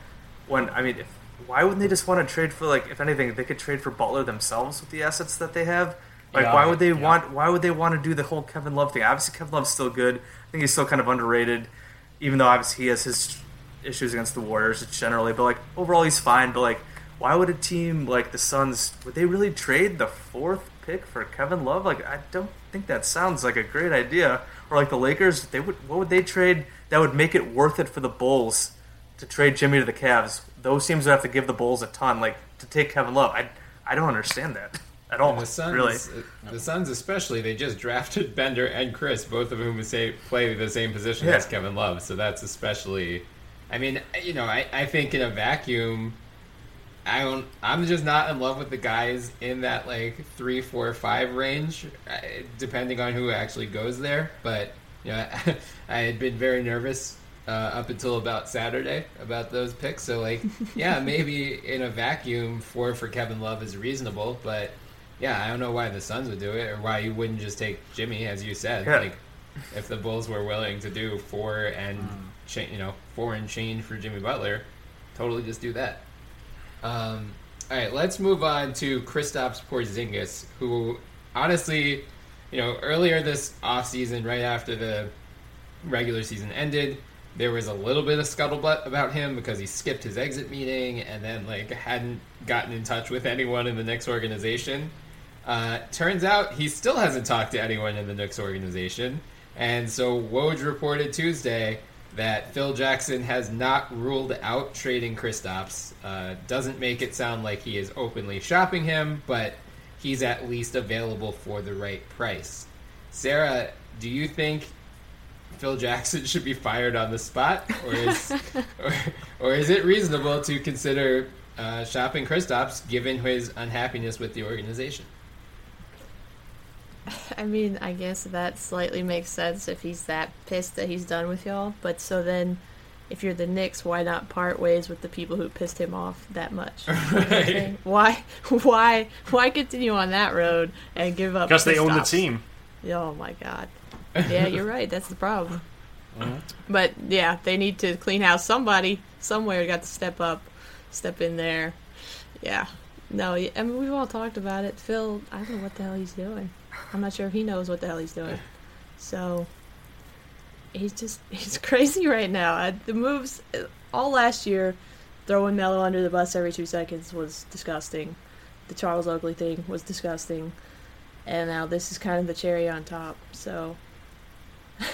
When I mean, if, why wouldn't they just want to trade for like, if anything, they could trade for Butler themselves with the assets that they have. Like, Yeah, why would they yeah. want? Why would they want to do the whole Kevin Love thing? Obviously, Kevin Love's still good. I think he's still kind of underrated, even though obviously he has his issues against the Warriors generally. But like overall, he's fine. But like, why would a team like the Suns would they really trade the fourth pick for Kevin Love? Like, I don't think that sounds like a great idea. Or like the Lakers, they would what would they trade that would make it worth it for the Bulls to trade Jimmy to the Cavs? Those teams would have to give the Bulls a ton, like to take Kevin Love. I I don't understand that at all. And the Suns, really. uh, the Suns especially, they just drafted Bender and Chriss, both of whom say play the same position Yeah. as Kevin Love. So that's especially. I mean, you know, I, I think in a vacuum, I don't. I'm just not in love with the guys in that like three, four, five range, uh, depending on who actually goes there. But you know, I, had been very nervous uh, up until about Saturday about those picks. So like, yeah, maybe in a vacuum, four for Kevin Love is reasonable. But yeah, I don't know why the Suns would do it, or why you wouldn't just take Jimmy, as you said. Yeah. Like, if the Bulls were willing to do four and cha- you know four and change for Jimmy Butler, totally just do that. Um, all right, let's move on to Kristaps Porzingis, who honestly, you know, earlier this offseason, right after the regular season ended, there was a little bit of scuttlebutt about him because he skipped his exit meeting and then like hadn't gotten in touch with anyone in the Knicks organization. Uh, turns out he still hasn't talked to anyone in the Knicks organization, and so Woj reported Tuesday that Phil Jackson has not ruled out trading Kristaps. Uh, doesn't make it sound like he is openly shopping him, but he's at least available for the right price. Sarah, do you think Phil Jackson should be fired on the spot, or is or, or is it reasonable to consider uh, shopping Kristaps given his unhappiness with the organization? I mean, I guess that slightly makes sense if he's that pissed that he's done with y'all. But so then, if you're the Knicks, why not part ways with the people who pissed him off that much? You know what I'm Right. Why, why, why continue on that road and give up? Because they own the team. Oh my god. Yeah, you're right. That's the problem. Uh-huh. But yeah, they need to clean house. Somebody somewhere got to step up, step in there. Yeah. No, I mean we've all talked about it. Phil, I don't know what the hell he's doing. I'm not sure if he knows what the hell he's doing. So he's just he's crazy right now. I, the moves all last year, throwing Melo under the bus every two seconds was disgusting. The Charles Oakley thing was disgusting, and now this is kind of the cherry on top. So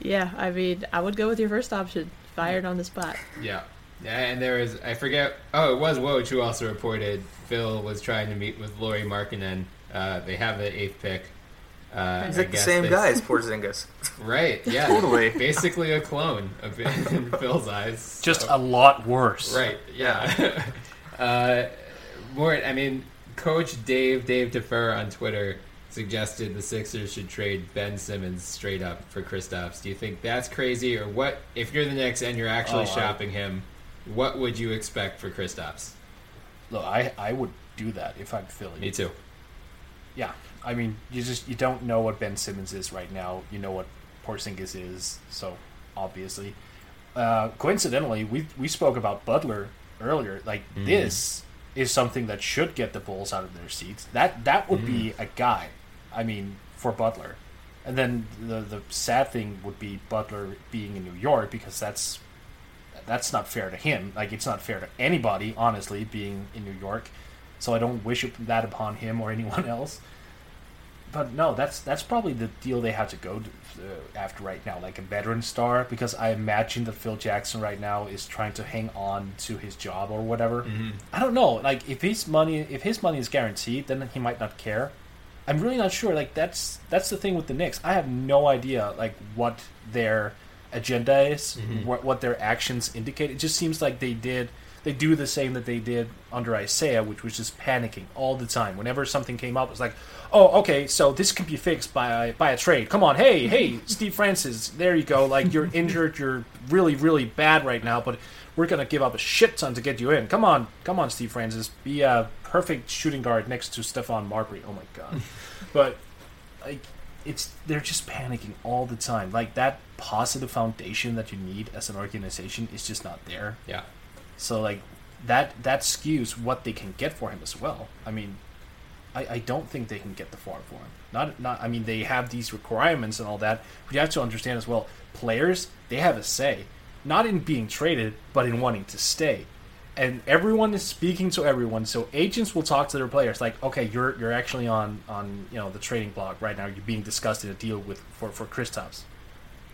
yeah, I mean, I would go with your first option, fired on the spot. Yeah. Yeah, and there was I forget. Oh, it was Woj who also reported Phil was trying to meet with Lauri Markkanen. Uh, they have the eighth pick. Uh, He's I like the same this- guy as Porzingis. Right. Yeah. Totally. Basically a clone of in Phil's eyes. Just a lot worse. Right. Yeah. uh, more. I mean, Coach Dave Dave Defer on Twitter suggested the Sixers should trade Ben Simmons straight up for Kristaps. Do you think that's crazy, or what? If you're the Knicks and you're actually Oh, I- shopping him, what would you expect for Kristaps? Look, I, I would do that if I'm Philly. Me too. Yeah, I mean, you just you don't know what Ben Simmons is right now. You know what Porzingis is, so obviously. Uh, coincidentally, we we spoke about Butler earlier. Like Mhm. this is something that should get the Bulls out of their seats. That that would be a guy. I mean, for Butler. And then the the sad thing would be Butler being in New York because that's that's not fair to him. Like it's not fair to anybody, honestly, being in New York. So I don't wish that upon him or anyone else. But no, that's that's probably the deal they have to go to, uh, after right now, like a veteran star, because I imagine that Phil Jackson right now is trying to hang on to his job or whatever. I don't know. Like if his money if his money is guaranteed, then he might not care. I'm really not sure. Like that's that's the thing with the Knicks. I have no idea like what their agenda is, Mhm. what what their actions indicate. It just seems like they did they do the same that they did under Isiah, which was just panicking all the time. Whenever something came up, it's like, oh, okay, so this can be fixed by by a trade. Come on, hey, hey, Steve Francis, there you go. Like you're injured, you're really really bad right now, but we're gonna give up a shit ton to get you in. Come on, come on, Steve Francis, be a perfect shooting guard next to Stephon Marbury. Oh my god, but like it's they're just panicking all the time. Like that positive foundation that you need as an organization is just not there. Yeah. So like that that skews what they can get for him as well. I mean, I, I don't think they can get the farm for him. Not not I mean they have these requirements and all that, but you have to understand as well, players, they have a say. Not in being traded, but in wanting to stay. And everyone is speaking to everyone, so agents will talk to their players like, okay, you're you're actually on on you know the trading block right now. You're being discussed in a deal with for for Kristaps.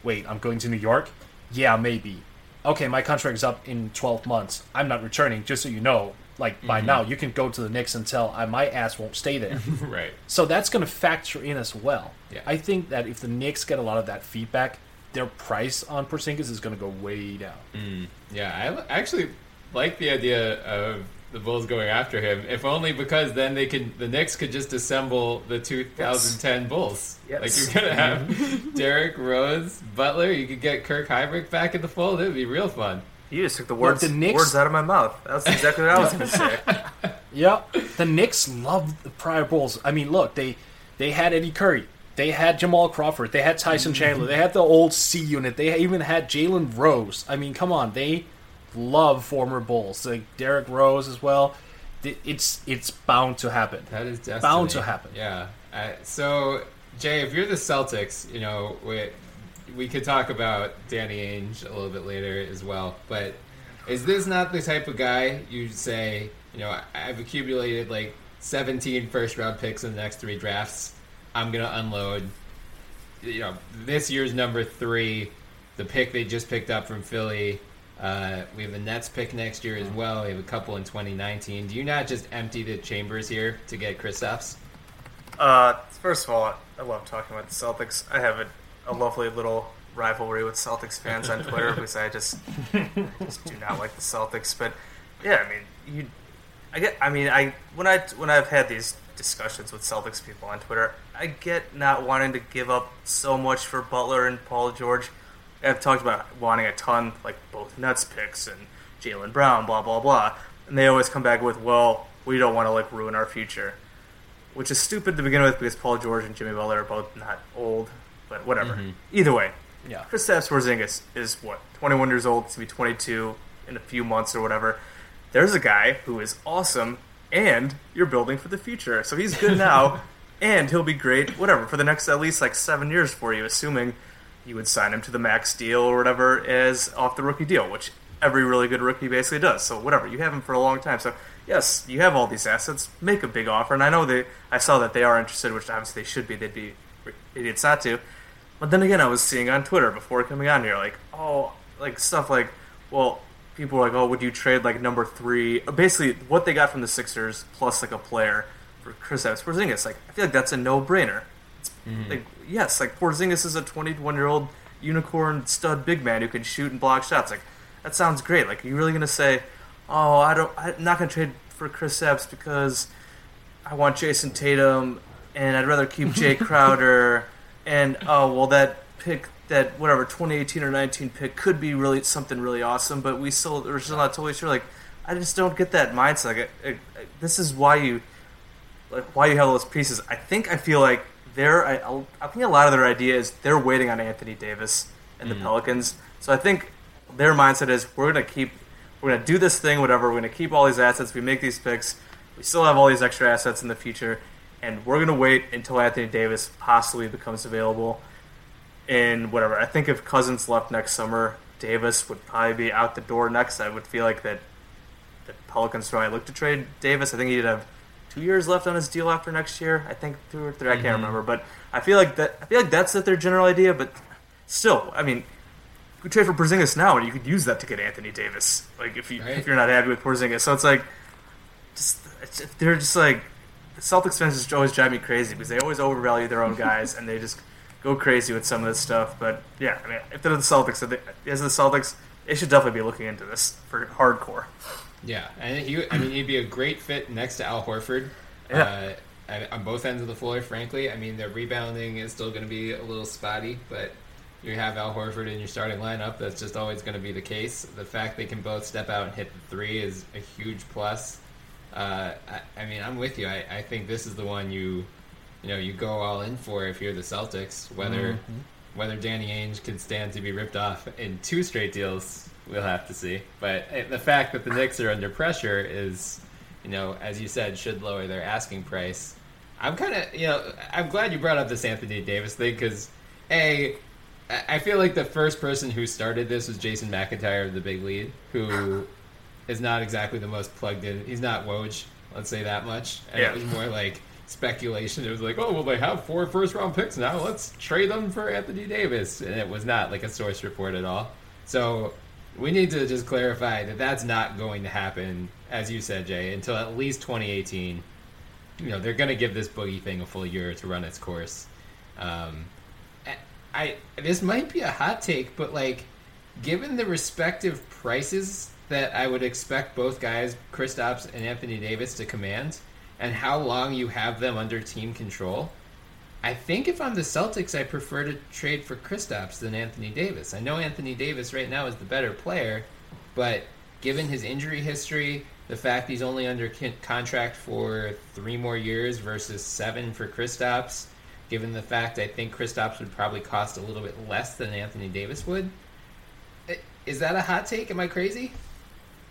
Wait, I'm going to New York? Yeah, maybe. Okay, my contract is up in 12 months. I'm not returning, just so you know. Like, by Mhm. now, you can go to the Knicks and tell I, my ass won't stay there. right. So that's going to factor in as well. Yeah. I think that if the Knicks get a lot of that feedback, their price on Porzingis is going to go way down. Mm, yeah, I actually like the idea of the Bulls going after him, if only because then they can the Knicks could just assemble the 2010 Bulls. Yes. Like you're gonna have Derrick Rose, Butler. You could get Kirk Hinrich back in the fold. It would be real fun. You just took the words, the Knicks- words out of my mouth. That's exactly what I was going to say. Yeah, the Knicks love the prior Bulls. I mean, look, they they had Eddie Curry, they had Jamal Crawford, they had Tyson mm-hmm. Chandler, they had the old C unit, they even had Jalen Rose. I mean, come on, they love former Bulls, like Derrick Rose as well. It's it's bound to happen. That is destiny. bound to happen. Yeah. Uh, so Jay, if you're the Celtics, you know we we could talk about Danny Ainge a little bit later as well. But is this not the type of guy you say? You know, I've accumulated like 17 first round picks in the next three drafts. I'm gonna unload. You know, this year's number three, the pick they just picked up from Philly. Uh, we have a Nets pick next year as well. We have a couple in 2019. Do you not just empty the chambers here to get Kristaps? Uh, first of all, I love talking about the Celtics. I have a, a lovely little rivalry with Celtics fans on Twitter because I just, just do not like the Celtics. But yeah, I mean, you, I get. I mean, I when I when I've had these discussions with Celtics people on Twitter, I get not wanting to give up so much for Butler and Paul George. I've talked about wanting a ton, like both Nets picks and Jaylen Brown, blah blah blah, and they always come back with, "Well, we don't want to like ruin our future." which is stupid to begin with because Paul George and Jimmy Butler are both not old, but whatever. Mhm. Either way, Yeah. Kristaps Porzingis is what 21 years old to be 22 in a few months or whatever. There's a guy who is awesome, and you're building for the future. So he's good now, and he'll be great, whatever, for the next at least like seven years for you, assuming you would sign him to the max deal or whatever as off the rookie deal, which every really good rookie basically does. So whatever, you have him for a long time. So yes, you have all these assets. Make a big offer, and I know they. I saw that they are interested, which obviously they should be. They'd be idiots not to. But then again, I was seeing on Twitter before coming on here, like, oh, like stuff like, well, people were like, oh, would you trade like number three? Basically, what they got from the Sixers plus like a player for Kristaps Porzingis. Like, I feel like that's a no-brainer. It's, Like, yes, like Porzingis is a 21-year-old unicorn stud big man who can shoot and block shots. Like, that sounds great. Like, are you really gonna say, oh, I don't, I'm not gonna trade for Chris Evans because I want Jayson Tatum and I'd rather keep Jae Crowder and oh well that pick that whatever 2018 or 19 pick could be really something really awesome but we still we're still not totally sure like I just don't get that mindset like I, I, this is why you like why you have all those pieces. I think I feel like they're I, I think a lot of their idea is they're waiting on Anthony Davis and the Mhm. Pelicans. So I think their mindset is we're gonna keep we're gonna do this thing, whatever. We're gonna keep all these assets. We make these picks. We still have all these extra assets in the future, and we're gonna wait until Anthony Davis possibly becomes available. In whatever, I think if Cousins left next summer, Davis would probably be out the door next. I would feel like that the Pelicans probably look to trade Davis. I think he'd have two years left on his deal after next year. I think two or three. I Mhm. can't remember, but I feel like that. I feel like that's their general idea. But still, I mean, you could trade for Porzingis now, and you could use that to get Anthony Davis. Like if you if you're not happy with Porzingis, so it's like, just it's, they're just like the Celtics fans just always drive me crazy because they always overvalue their own guys and they just go crazy with some of this stuff. But yeah, I mean, if they're the Celtics, if they, as the Celtics, they should definitely be looking into this for hardcore. Yeah, and he, I mean, he'd be a great fit next to Al Horford. Yeah. Uh, on- both ends of the floor, frankly. I mean, their rebounding is still going to be a little spotty, but you have Al Horford in your starting lineup. That's just always going to be the case. The fact they can both step out and hit the three is a huge plus. Uh, I, I mean, I'm with you. I, I think this is the one you, you know, you go all in for if you're the Celtics. Whether Mhm. whether Danny Ainge can stand to be ripped off in two straight deals, we'll have to see. But uh, the fact that the Knicks are under pressure is, you know, as you said, should lower their asking price. I'm kind of, you know, I'm glad you brought up this Anthony Davis thing because, a, I I feel like the first person who started this was Jason McIntyre of the Big Lead, who is not exactly the most plugged in. He's not Woj, let's say that much. And Yeah. it was more like speculation. It was like, oh, well, they have four first round picks now. Let's trade them for Anthony Davis. And it was not like a source report at all. So we need to just clarify that that's not going to happen, as you said, Jay, until at least 2018. You know, they're going to give this boogie thing a full year to run its course. Um, I, this might be a hot take, but like, given the respective prices that I would expect both guys, Kristaps and Anthony Davis, to command, and how long you have them under team control, I think if I'm the Celtics, I prefer to trade for Kristaps than Anthony Davis. I know Anthony Davis right now is the better player, but given his injury history, the fact he's only under con- contract for three more years versus seven for Kristaps, given the fact I think Kristaps would probably cost a little bit less than Anthony Davis would, is that a hot take? Am I crazy?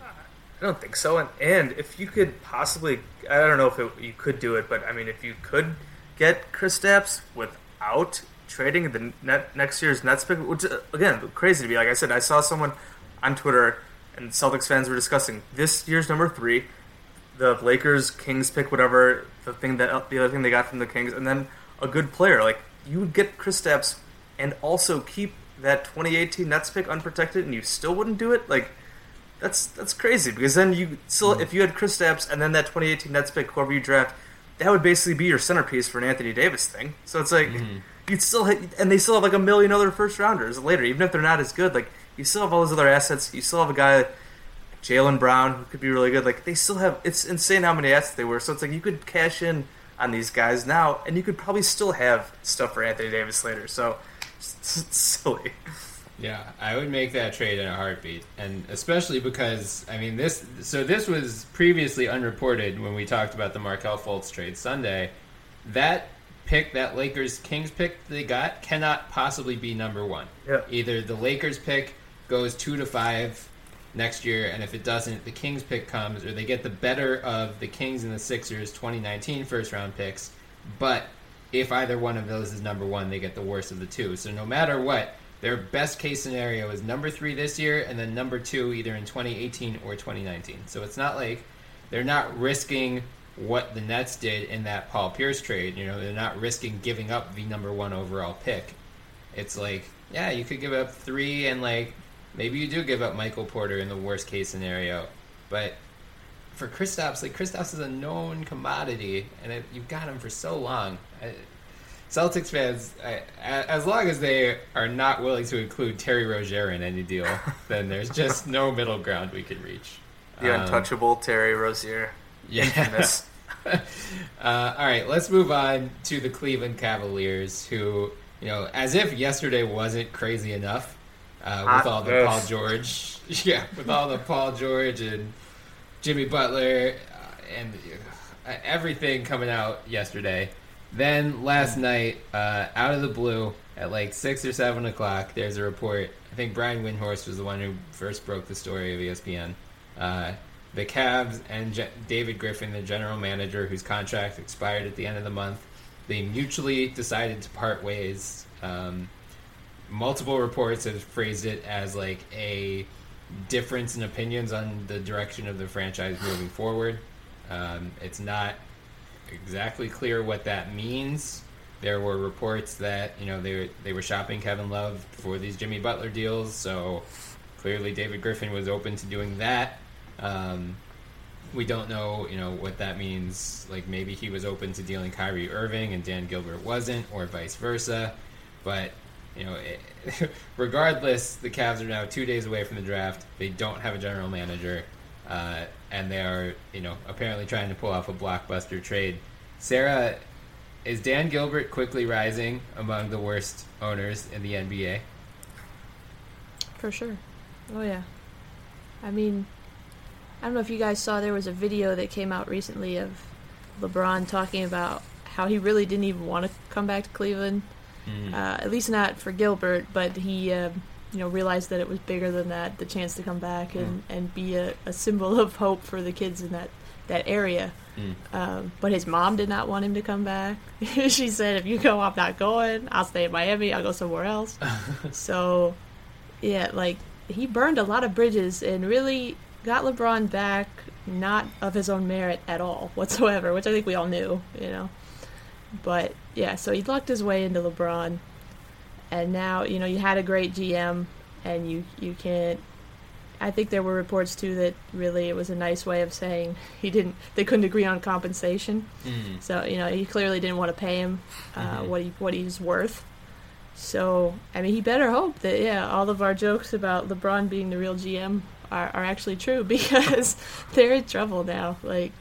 I don't think so. And, and if you could possibly, I don't know if it, you could do it, but I mean, if you could get Kristaps without trading the net, next year's Nets pick, which uh, again, crazy to me. Like I said, I saw someone on Twitter and Celtics fans were discussing this year's number three, the Lakers Kings pick, whatever the thing that the other thing they got from the Kings, and then a good player. Like you would get Kristaps and also keep that 2018 Nets pick unprotected, and you still wouldn't do it. Like that's that's crazy because then you still if you had Kristaps and then that 2018 Nets pick, whoever you draft, that would basically be your centerpiece for an Anthony Davis thing. So it's like mm-hmm. you'd still ha- and they still have like a million other first rounders later, even if they're not as good. Like you still have all those other assets. You still have a guy. like Jaylen Brown, who could be really good. Like they still have, it's insane how many assets they were. So it's like you could cash in on these guys now, and you could probably still have stuff for Anthony Davis later. So silly. Yeah, I would make that trade in a heartbeat, and especially because I mean this. So this was previously unreported when we talked about the Markelle Fultz trade Sunday. That pick, that Lakers Kings pick they got, cannot possibly be number one. Yeah. Either the Lakers pick goes two to five next year, and if it doesn't, the Kings pick comes, or they get the better of the Kings and the Sixers 2019 first round picks. But if either one of those is number one, they get the worst of the two. So no matter what, their best case scenario is number three this year, and then number two either in 2018 or 2019. So it's not like they're not risking what the Nets did in that Paul Pierce trade. You know, they're not risking giving up the number one overall pick. It's like, yeah, you could give up three, and like maybe you do give up Michael Porter in the worst case scenario, but for Kristaps, like Kristaps is a known commodity, and it, you've got him for so long. I, Celtics fans, I, as long as they are not willing to include Terry Rozier in any deal, then there's just no middle ground we can reach. The Um, untouchable Terry Rozier. Yeah. Uh, all right, let's move on to the Cleveland Cavaliers, who, you know, as if yesterday wasn't crazy enough uh, with all the. Paul George, yeah, with all the Paul George and Jimmy Butler, uh, and uh, everything coming out yesterday. Then last night, uh, out of the blue, at like six or seven o'clock, there's a report. I think Brian Windhorst was the one who first broke the story of ESPN. Uh, the Cavs and Je- David Griffin, the general manager, whose contract expired at the end of the month, they mutually decided to part ways. Um, multiple reports have phrased it as like a difference in opinions on the direction of the franchise moving forward. Um, it's not exactly clear what that means. There were reports that you know they were, they were shopping Kevin Love for these Jimmy Butler deals, so clearly David Griffin was open to doing that. Um, we don't know, you know, what that means. Like maybe he was open to dealing Kyrie Irving and Dan Gilbert wasn't, or vice versa. But you know, it, regardless, the Cavs are now two days away from the draft. They don't have a general manager, uh, and they are, you know, apparently trying to pull off a blockbuster trade. Sarah, is Dan Gilbert quickly rising among the worst owners in the NBA? For sure. Oh yeah. I mean, I don't know if you guys saw there was a video that came out recently of LeBron talking about how he really didn't even want to come back to Cleveland. Mm-hmm. Uh, at least not for Gilbert, but he, uh, you know, realized that it was bigger than that, the chance to come back and, and be a, a symbol of hope for the kids in that, that area. Mm. Um, but his mom did not want him to come back. she said, if you go, I'm not going. I'll stay in Miami. I'll go somewhere else. so, yeah, like, he burned a lot of bridges and really got LeBron back, not of his own merit at all whatsoever, which I think we all knew, you know. But yeah, so he lucked his way into LeBron, and now you know you had a great GM, and you you can't. I think there were reports too that really it was a nice way of saying he didn't. They couldn't agree on compensation, Mm. so you know he clearly didn't want to pay him uh, Mhm. what he what he's worth. So I mean, he better hope that yeah, all of our jokes about LeBron being the real GM are, are actually true because they're in trouble now. Like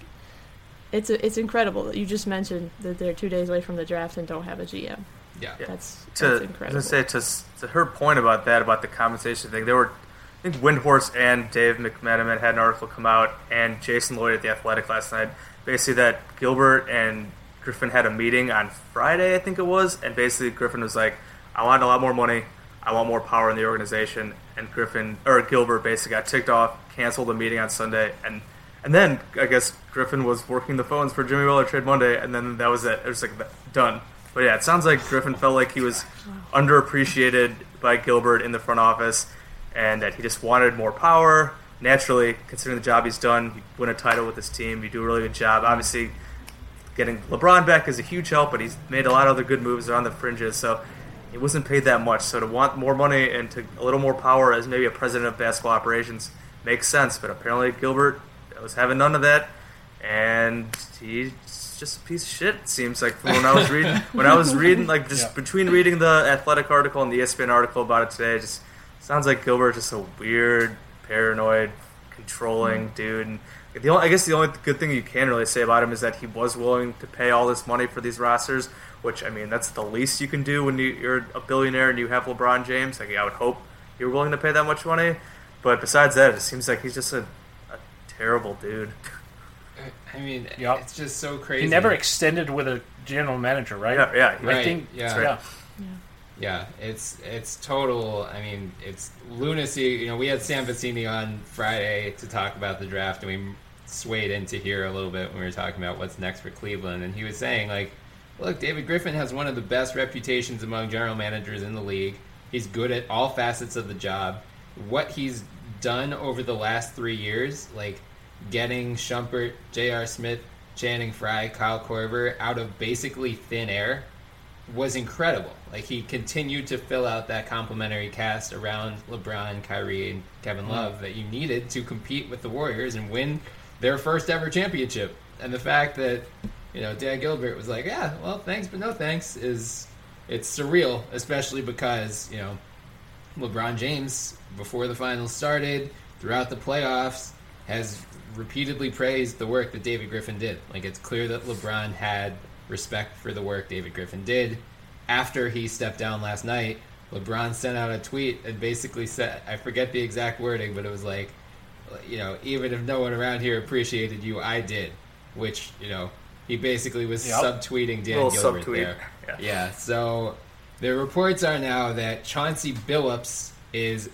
it's a, it's incredible that you just mentioned that they're two days away from the draft and don't have a GM. Yeah, that's to, that's I incredible. was gonna say to, to her point about that about the compensation thing, there were I think Windhorst and Dave McMenamin had an article come out, and Jason Lloyd at the Athletic last night, basically that Gilbert and Griffin had a meeting on Friday, I think it was, and basically Griffin was like, "I want a lot more money, I want more power in the organization," and Griffin or Gilbert basically got ticked off, canceled the meeting on Sunday, and and then I guess Griffin was working the phones for Jimmy Butler trade Monday, and then that was it. It was like done. But yeah, it sounds like Griffin felt like he was underappreciated by Gilbert in the front office, and that he just wanted more power. Naturally, considering the job he's done, you win a title with his team, you do a really good job. Obviously, getting LeBron back is a huge help, but he's made a lot of other good moves around the fringes, so he wasn't paid that much. So to want more money and to a little more power as maybe a president of basketball operations makes sense. But apparently, Gilbert was having none of that, and he's just a piece of shit. It seems like from when I was reading when I was reading like just Yeah. between reading the athletic article and the ESPN article about it today, it just sounds like Gilbert just a weird, paranoid, controlling hmm. dude. And the only, I guess the only good thing you can really say about him is that he was willing to pay all this money for these rosters. Which I mean, that's the least you can do when you, you're a billionaire and you have LeBron James. Like I would hope you're willing to pay that much money. But besides that, it seems like he's just a, a terrible dude. I mean, Yep. it's just so crazy. He never extended with a general manager, right? Yeah, yeah, I think. yeah. yeah. Yeah, it's it's total. I mean, it's lunacy. You know, we had Sam Vecenie on Friday to talk about the draft, and we swayed into here a little bit when we were talking about what's next for Cleveland. And he was saying, like, look, David Griffin has one of the best reputations among general managers in the league. He's good at all facets of the job. What he's done over the last three years, like getting Shumpert, J.R. Smith, Channing Frye, Kyle Korver out of basically thin air was incredible. Like he continued to fill out that complementary cast around LeBron, Kyrie, and Kevin mm-hmm. Love that you needed to compete with the Warriors and win their first ever championship. And the fact that you know Dan Gilbert was like, "Yeah, well, thanks, but no thanks," is it's surreal, especially because you know LeBron James before the finals started, throughout the playoffs, has repeatedly praised the work that David Griffin did. Like it's clear that LeBron had respect for the work David Griffin did. After he stepped down last night, LeBron sent out a tweet and basically said, I forget the exact wording, but it was like, you know, even if no one around here appreciated you, I did. which you know he basically was Yep. subtweeting Dan Gilbert subtweet, there. yeah. yeah. So the reports are now that Chauncey Billups is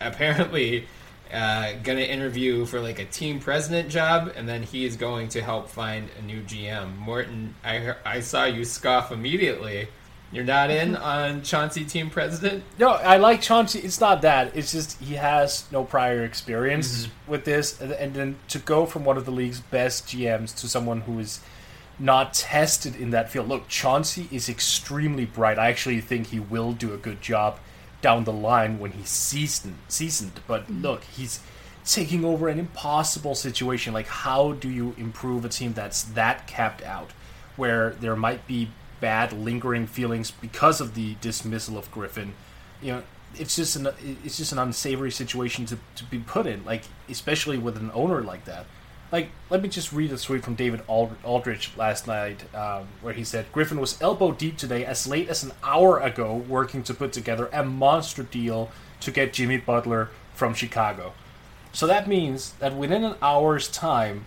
apparently uh, going to interview for like a team president job, and then he is going to help find a new GM. Morten, I I saw you scoff immediately. You're not in on Chauncey team president. No, I like Chauncey. It's not that. It's just he has no prior experience with this, and, and then to go from one of the league's best GMs to someone who is not tested in that field. Look, Chauncey is extremely bright. I actually think he will do a good job down the line when he's seasoned. Seasoned, but mm. look, he's taking over an impossible situation. Like, how do you improve a team that's that capped out, where there might be bad lingering feelings because of the dismissal of Griffin? You know, it's just an it's just an unsavory situation to, to be put in. Like, especially with an owner like that. Like, let me just read a tweet from David Ald- Aldridge last night, um, where he said Griffin was elbow deep today, as late as an hour ago, working to put together a monster deal to get Jimmy Butler from Chicago. So that means that within an hour's time,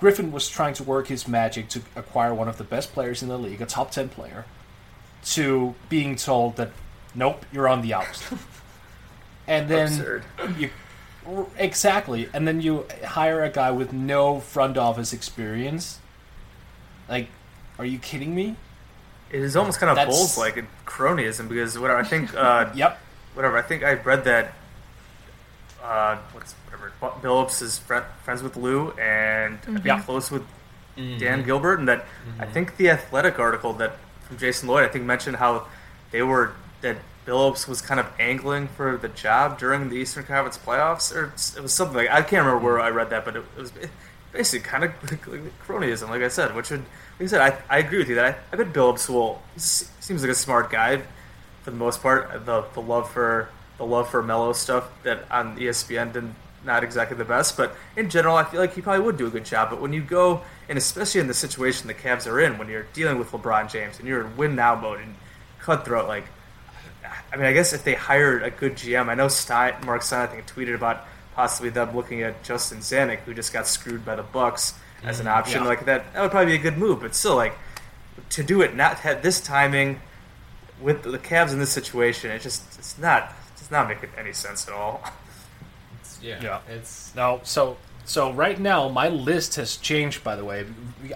Griffin was trying to work his magic to acquire one of the best players in the league, a top 10 player, to being told that, nope, you're on the outs. and then Absurd. you exactly, and then you hire a guy with no front office experience. Like, are you kidding me? It is almost kind of That's- Bulls like cronyism because whatever I think. Uh, Yep. Whatever I think I read that. Uh, what's whatever Bu- Billups is fri friends with Lou and I think Yeah. close with Dan Gilbert, and that I think the Athletic article that from Jason Lloyd I think mentioned how they were that Billups was kind of angling for the job during the Eastern Conference playoffs, or it was something like I can't remember where I read that, but it, it was basically kind of like cronyism, like I said. Which would, like I said, I, I agree with you that I, I bet Billups will seems like a smart guy for the most part. The the love for the love for Melo stuff that on ESPN didn't not exactly the best, but in general, I feel like he probably would do a good job. But when you go, and especially in the situation the Cavs are in, when you're dealing with LeBron James and you're in win now mode and cutthroat, like I mean, I guess if they hired a good GM, I know Stein, Mark Stein, I think, tweeted about possibly them looking at Justin Zanik, who just got screwed by the Bucks, as an mm, option. yeah. Like that, that would probably be a good move. But still, like to do it not have this timing with the Cavs in this situation, it just it's not it's not making any sense at all. Yeah, Yeah. it's No, so so right now my list has changed. By the way,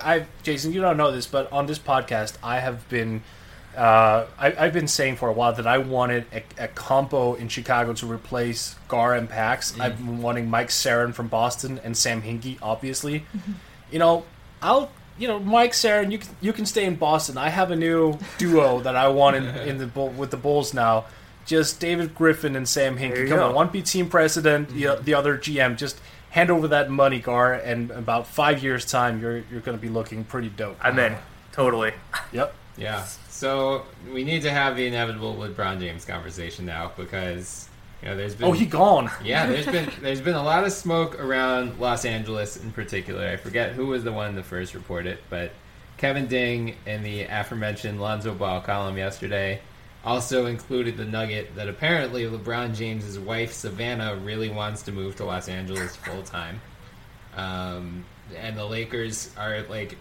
I Jason, you don't know this, but on this podcast, I have been. Uh, I, I've been saying for a while that I wanted a, a combo in Chicago to replace Gar and Pax. I've been wanting Mike Zarren from Boston and Sam Hinkie, obviously. You know, I'll you know Mike Zarren, you can you can stay in Boston. I have a new duo that I want in, in the with the Bulls now. Just David Griffin and Sam Hinkie. Come go. on, one be team president, the, the other GM. Just hand over that money, Gar, and about five years' time, you're you're going to be looking pretty dope. I'm in totally. Yep. Yeah. So we need to have the inevitable LeBron James conversation now because you know there's been Oh, he gone. yeah there's been there's been a lot of smoke around Los Angeles in particular. I forget who was the one to first report it, but Kevin Ding in the aforementioned Lonzo Ball column yesterday also included the nugget that apparently LeBron James's wife Savannah really wants to move to Los Angeles full time. Um, and the Lakers are like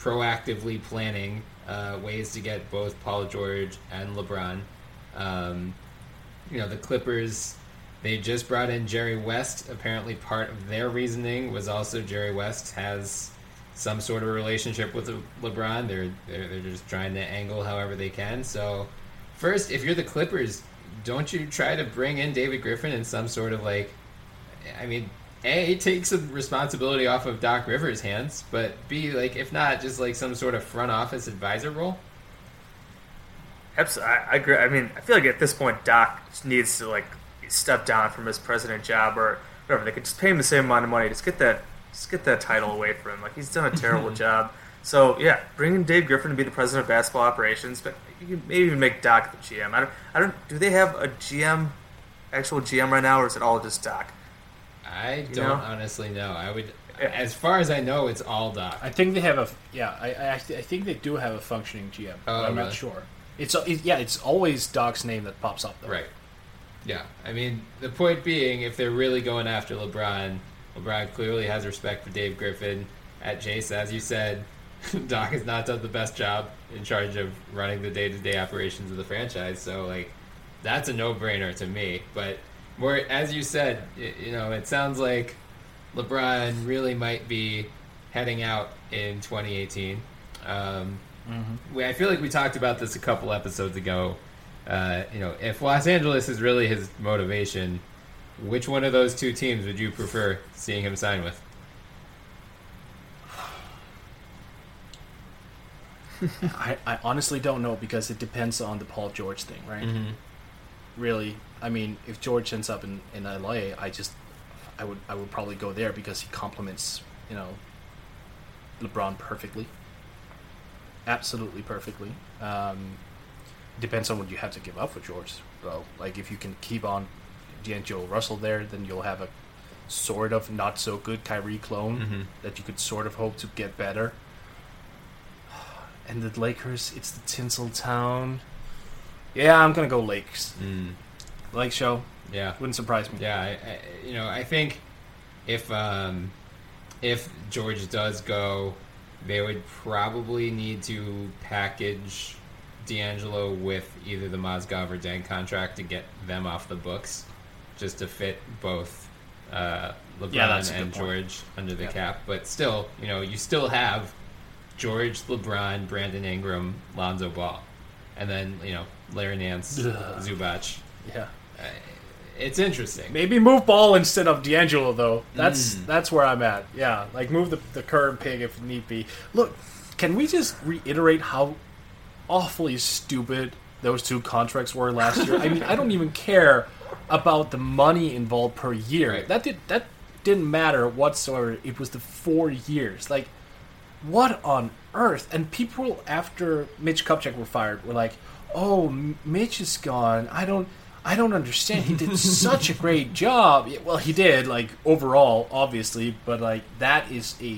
proactively planning uh, ways to get both Paul George and LeBron. Um, you know, the Clippers, they just brought in Jerry West. Apparently, part of their reasoning was also Jerry West has some sort of relationship with LeBron. They're, they're they're just trying to angle however they can. So, first, if you're the Clippers, don't you try to bring in David Griffin in some sort of like, I mean, a take some responsibility off of Doc Rivers' hands, but b like if not, just like some sort of front office advisor role. Abs- I, I agree. I mean, I feel like at this point, Doc needs to like step down from his president job or whatever. They could just pay him the same amount of money. Just get that, just get that title away from him. Like he's done a terrible job. So yeah, bring in Dave Griffin to be the president of basketball operations, but you can maybe even make Doc the GM. I don't. I don't. Do they have a GM, actual GM right now, or is it all just Doc? I don't know? honestly know. I would, as far as I know, it's all Doc. I think they have a yeah. I I, I think they do have a functioning GM. but Oh, I'm really? not sure. It's it, yeah. It's always Doc's name that pops up though. Right. Yeah. I mean, the point being, if they're really going after LeBron, LeBron clearly has respect for Dave Griffin. at Jace, as you said, Doc has not done the best job in charge of running the day to day operations of the franchise. So like, that's a no brainer to me. But more as you said, you know, it sounds like LeBron really might be heading out in 2018. Um, we, I feel like we talked about this a couple episodes ago. Uh, you know, if Los Angeles is really his motivation, which one of those two teams would you prefer seeing him sign with? I, I honestly don't know because it depends on the Paul George thing, right? Mhm. Really, I mean, if George ends up in, in LA, I just I would I would probably go there because he complements you know LeBron perfectly, absolutely perfectly. Um, depends on what you have to give up for George, though. Like if you can keep on D'Angelo Russell there, then you'll have a sort of not so good Kyrie clone Mhm. that you could sort of hope to get better. And the Lakers, it's the tinsel town. Yeah, I'm gonna go Lakes. Mm. Lake show. Yeah, wouldn't surprise me. Yeah, I, I, you know, I think if um, if George does go, they would probably need to package D'Angelo with either the Mozgov or Deng contract to get them off the books, just to fit both uh, LeBron Yeah, and point. George under the Yeah. cap. But still, you know, you still have George, LeBron, Brandon Ingram, Lonzo Ball, and then you know Larry Nance, Ugh. Zubac. Yeah. Uh, it's interesting. Maybe move ball instead of D'Angelo though. That's Mm. that's where I'm at. Yeah, like move the the current pig if need be. Look, can we just reiterate how awfully stupid those two contracts were last year? I mean, I don't even care about the money involved per year. That did that didn't matter whatsoever. It was the four years. Like, what on earth? And people after Mitch Kupchak were fired were like, "Oh, Mitch is gone. I don't." I don't understand. He did such a great job. Well, he did, like overall, obviously, but like that is a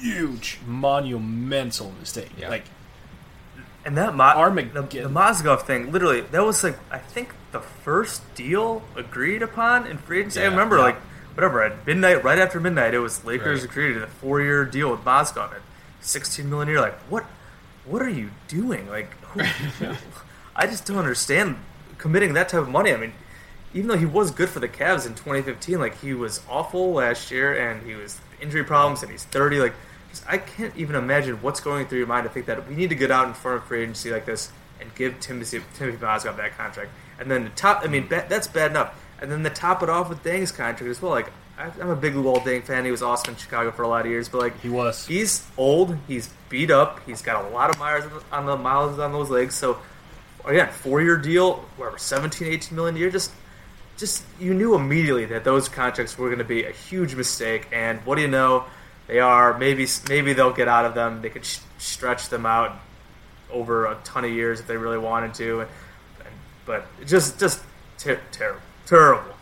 huge, monumental mistake. Like And that Mo- the, Armageddon. the Mozgov thing, literally, that was like I think the first deal agreed upon in free agency. I remember yeah. like whatever at midnight, right after midnight, it was Lakers Right. agreed to the four-year deal with Mozgov at sixteen million a year. Like what? What are you doing? Like who, I just don't understand committing that type of money. I mean, even though he was good for the Cavs in 2015, like he was awful last year, and he was injury problems, and he's 30. Like, just, I can't even imagine what's going through your mind to think that we need to get out in front of free agency like this and give Timothy Timothy Mozgov that contract, and then the top. I mean, hmm. ba- that's bad enough, and then to top it off with Deng's contract as well. Like, I, I'm a big Luol Deng fan. He was awesome in Chicago for a lot of years, but like he was. He's old. He's beat up. He's got a lot of miles on the miles on those legs. So Oh, again, four year deal, whatever, 17, 18 million a year. Just, just you knew immediately that those contracts were going to be a huge mistake. And what do you know? They are. Maybe, maybe they'll get out of them. They could sh- stretch them out over a ton of years if they really wanted to. And, and, but just, just ter- terrible, terrible.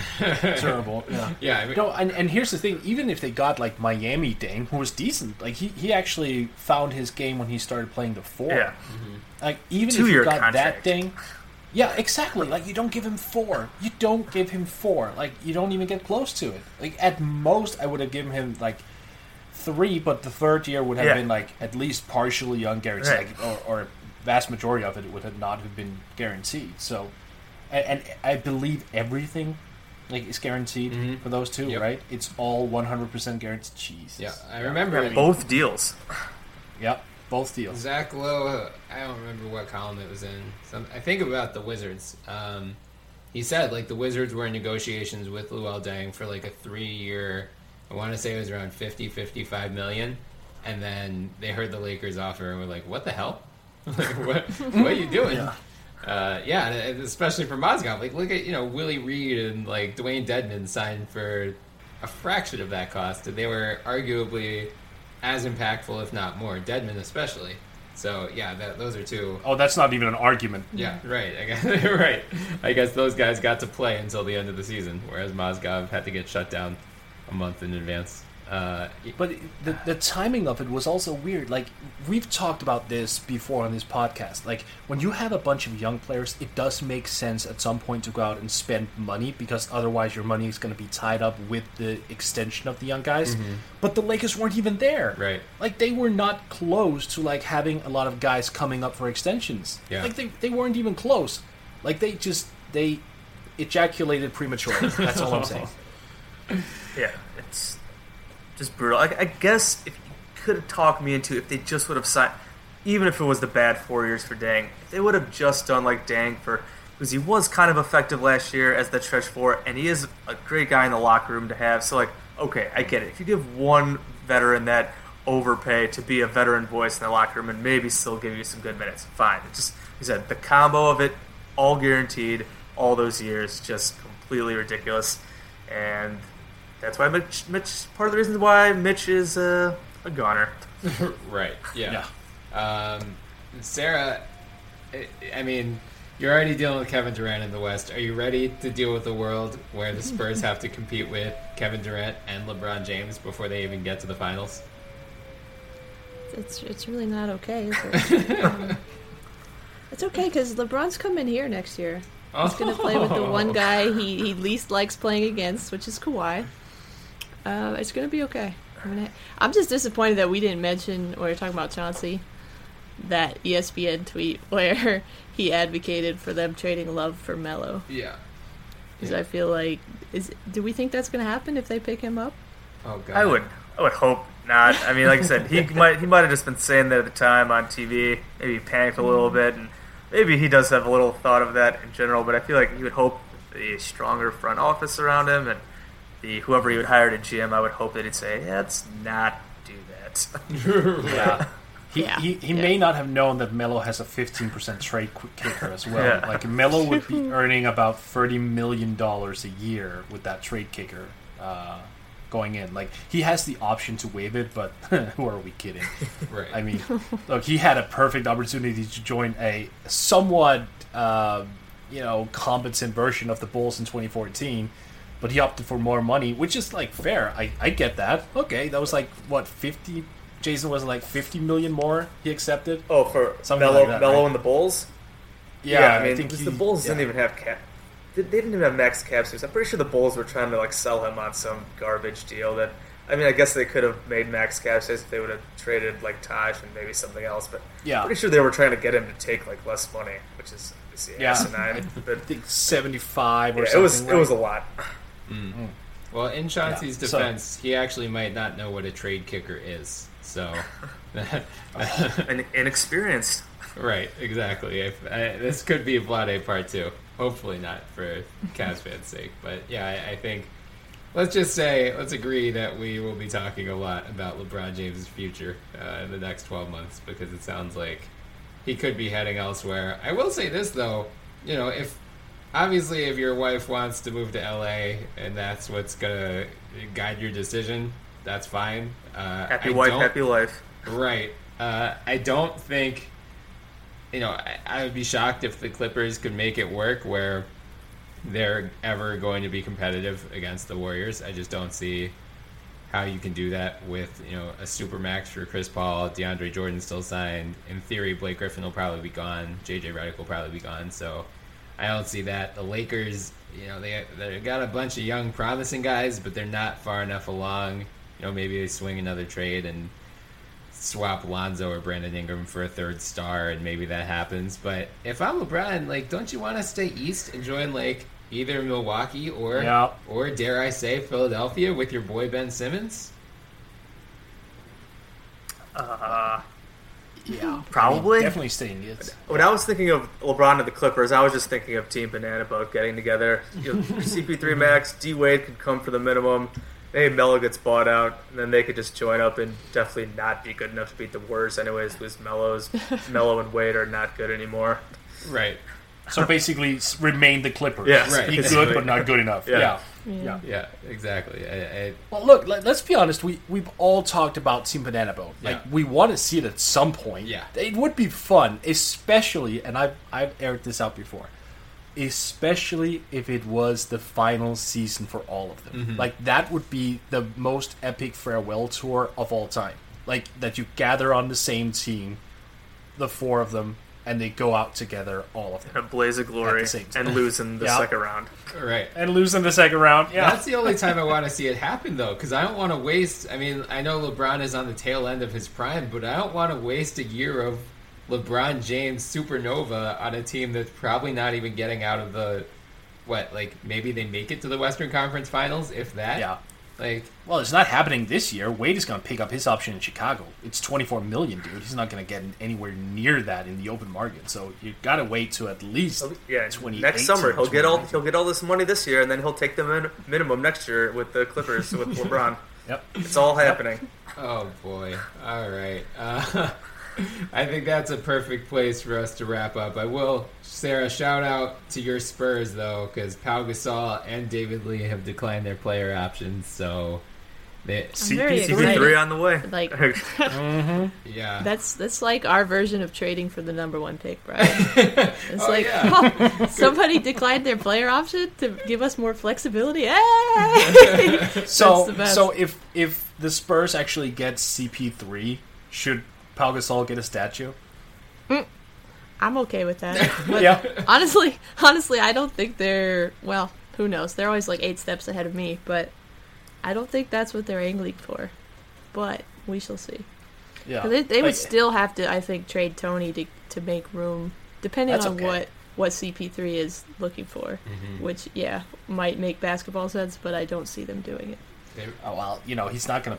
terrible. Yeah, Yeah, I mean- no, and, and here's the thing: even if they got like Miami Deng, who was decent, like he, he actually found his game when he started playing the four. Yeah. Mm-hmm. Like even if Two-year you got that contract. thing, yeah, exactly. Like you don't give him four. You don't give him four. Like you don't even get close to it. Like at most, I would have given him like three, but the third year would have Yeah. been like at least partially unguaranteed, Right. like, or, or a vast majority of it would have not have been guaranteed. So, and, and I believe everything like it's guaranteed for those two, Yep. right? It's all one hundred percent guaranteed. cheese. Yeah, I remember I mean, Both deals. Yep, both deals. Zach Lowe, I don't remember what column it was in. Some, I think about the Wizards. Um, he said like the Wizards were in negotiations with Luol Deng for like a three-year. I want to say it was around 50, 55 million, and then they heard the Lakers offer and were like, "What the hell? like, what? What are you doing?" Yeah. Uh, yeah, and especially for Mozgov. Like, look at you know Willie Reed and like Dewayne Dedmon signed for a fraction of that cost, and they were arguably as impactful, if not more. Dedmon especially. So yeah, that, those are two. Oh, that's not even an argument. Yeah, right. I guess right. I guess those guys got to play until the end of the season, whereas Mozgov had to get shut down a month in advance. Uh, But the, the timing of it was also weird. Like we've talked about this before on this podcast. Like when you have a bunch of young players, it does make sense at some point to go out and spend money because otherwise your money is going to be tied up with the extension of the young guys. Mhm. But the Lakers weren't even there. Right. Like they were not close to like having a lot of guys coming up for extensions. Yeah. Like they, they weren't even close. Like they just they ejaculated prematurely. That's all I'm saying. Yeah, it's just brutal. I, I guess if you could have talked me into if they just would have signed, even if it was the bad four years for Deng, if they would have just done like Deng for because he was kind of effective last year as the stretch four, and he is a great guy in the locker room to have. So like, okay, I get it. If you give one veteran that overpay to be a veteran voice in the locker room and maybe still give you some good minutes, fine. Just he said the combo of it, all guaranteed, all those years, just completely ridiculous, and that's why Mitch. Mitch part of the reasons why Mitch is uh, a goner. right. Yeah. Um, Sarah, I, I mean, you're already dealing with Kevin Durant in the West. Are you ready to deal with the world where the Spurs have to compete with Kevin Durant and LeBron James before they even get to the finals? It's it's really not okay. Is it? Um, it's okay because LeBron's coming here next year. He's gonna play with the one guy he, he least likes playing against, which is Kawhi. Uh, it's gonna be okay. I'm, gonna, I'm just disappointed that we didn't mention when we were talking about Chauncey that ESPN tweet where he advocated for them trading Love for Melo. Yeah. Because I feel like is do we think that's gonna happen if they pick him up? Oh god. I would I would hope not. I mean, like I said, he might he might have just been saying that at the time on TV. Maybe he panicked a little bit, and maybe he does have a little thought of that in general. But I feel like he would hope the stronger front office around him and the whoever he would hire to GM. I would hope that he'd say, "Let's not do that." Yeah. He, Yeah. he, he Yeah. may not have known that Melo has a 15% trade kicker as well. Yeah. Like, Melo would be earning about $30 million a year with that trade kicker uh, going in. Like, he has the option to waive it, but who are we kidding? Right. I mean, look, he had a perfect opportunity to join a somewhat, uh, you know, competent version of the Bulls in 2014, but he opted for more money, which is like fair. I, I get that. Okay, that was like what 50. Jason was like 50 million more. He accepted. Oh, for Something Melo, like that, Melo right? and the Bulls. Yeah, I I mean, think because the Bulls yeah. didn't even have cap. They they didn't even have max cap space. I'm pretty sure the Bulls were trying to like sell him on some garbage deal. That I mean, I guess they could have made max cap space if they would have traded like Taj and maybe something else. But Yeah. I'm pretty sure they were trying to get him to take like less money, which is Yeah. asinine. But I think 75 or yeah, it something. was it was a lot. Well, in Chauncey's Yeah, so- defense, he actually might not know what a trade kicker is. So, an inexperienced. right, exactly. If, I, this could be a Vlade part two. Hopefully not for Cavs fans' sake, but yeah, I, I think let's just say let's agree that we will be talking a lot about LeBron James' future uh, in the next twelve months because it sounds like he could be heading elsewhere. I will say this though, you know, if obviously if your wife wants to move to LA and that's what's gonna guide your decision, that's fine. Uh, Happy I wife, happy life. Right. Uh, I don't think, you know, I, I would be shocked if the Clippers could make it work where they're ever going to be competitive against the Warriors. I just don't see how you can do that with, you know, a super max for Chris Paul, DeAndre Jordan still signed. In theory, Blake Griffin will probably be gone. JJ Redick will probably be gone. So I don't see that. The Lakers, you know, they they got a bunch of young, promising guys, but they're not far enough along. You know, maybe they swing another trade and swap Lonzo or Brandon Ingram for a third star, and maybe that happens. But if I'm LeBron, like, don't you want to stay east and join like either Milwaukee or Yeah. or dare I say Philadelphia with your boy Ben Simmons? Uh, yeah, probably. definitely staying it. When I was thinking of LeBron and the Clippers, I was just thinking of Team Banana Boat getting together. You know, CP3 Max, D Wade could come for the minimum. Maybe Melo gets bought out, and then they could just join up and definitely not be good enough to beat the Warriors, anyways. Because Melo's Melo and Wade are not good anymore. Right. So basically, remain the Clippers. Yes, Right. Be good, but not good enough. Yeah. Yeah. Yeah. Yeah. Yeah, exactly. I, I, Well, look, let, us be honest. We we've all talked about Team Banana Boat. Like Yeah. we want to see it at some point. Yeah. it would be fun, especially. And I've I've aired this out before. especially if it was the final season for all of them. Mhm. Like that would be the most epic farewell tour of all time. Like that you gather on the same team, the four of them, and they go out together, all of them, a blaze of at glory, the same and time. lose in the Yeah. second round. Right. and lose in the second round. Yeah, That's the only time I want to see it happen, though, because I don't want to waste. I mean, I know LeBron is on the tail end of his prime, but I don't want to waste a year of LeBron James supernova on a team that's probably not even getting out of the what? Like maybe they make it to the Western Conference Finals, if that. Yeah. Like Well, it's not happening this year. Wade is going to pick up his option in Chicago. It's twenty four million, dude. He's not going to get anywhere near that in the open market. So you got to wait to at least Yeah, 2018, next summer he'll get all he'll get all this money this year, and then he'll take the min- minimum next year with the Clippers with LeBron. Yep, it's all happening. Oh boy! All right. Uh, I think that's a perfect place for us to wrap up. I will, Sarah, shout out to your Spurs though, because Pau Gasol and David Lee have declined their player options. So they I'm very excited. CP3 on the way. Like, mm-hmm. yeah. that's that's like our version of trading for the number one pick, Bryan. It's Oh, like yeah. oh, somebody declined their player option to give us more flexibility. Hey! So That's the best. so if if the Spurs actually get CP three, should Pau Gasol get a statue? I'm okay with that. But Yeah. honestly, honestly, I don't think they're well. Who knows? They're always like eight steps ahead of me, but I don't think that's what they're angling for. But we shall see. Yeah, 'Cause They, they Like, would still have to, I think, trade Tony to to make room, depending on okay. what what CP3 is looking for. Mhm. Which, yeah, might make basketball sense, but I don't see them doing it. Oh well, you know he's not gonna.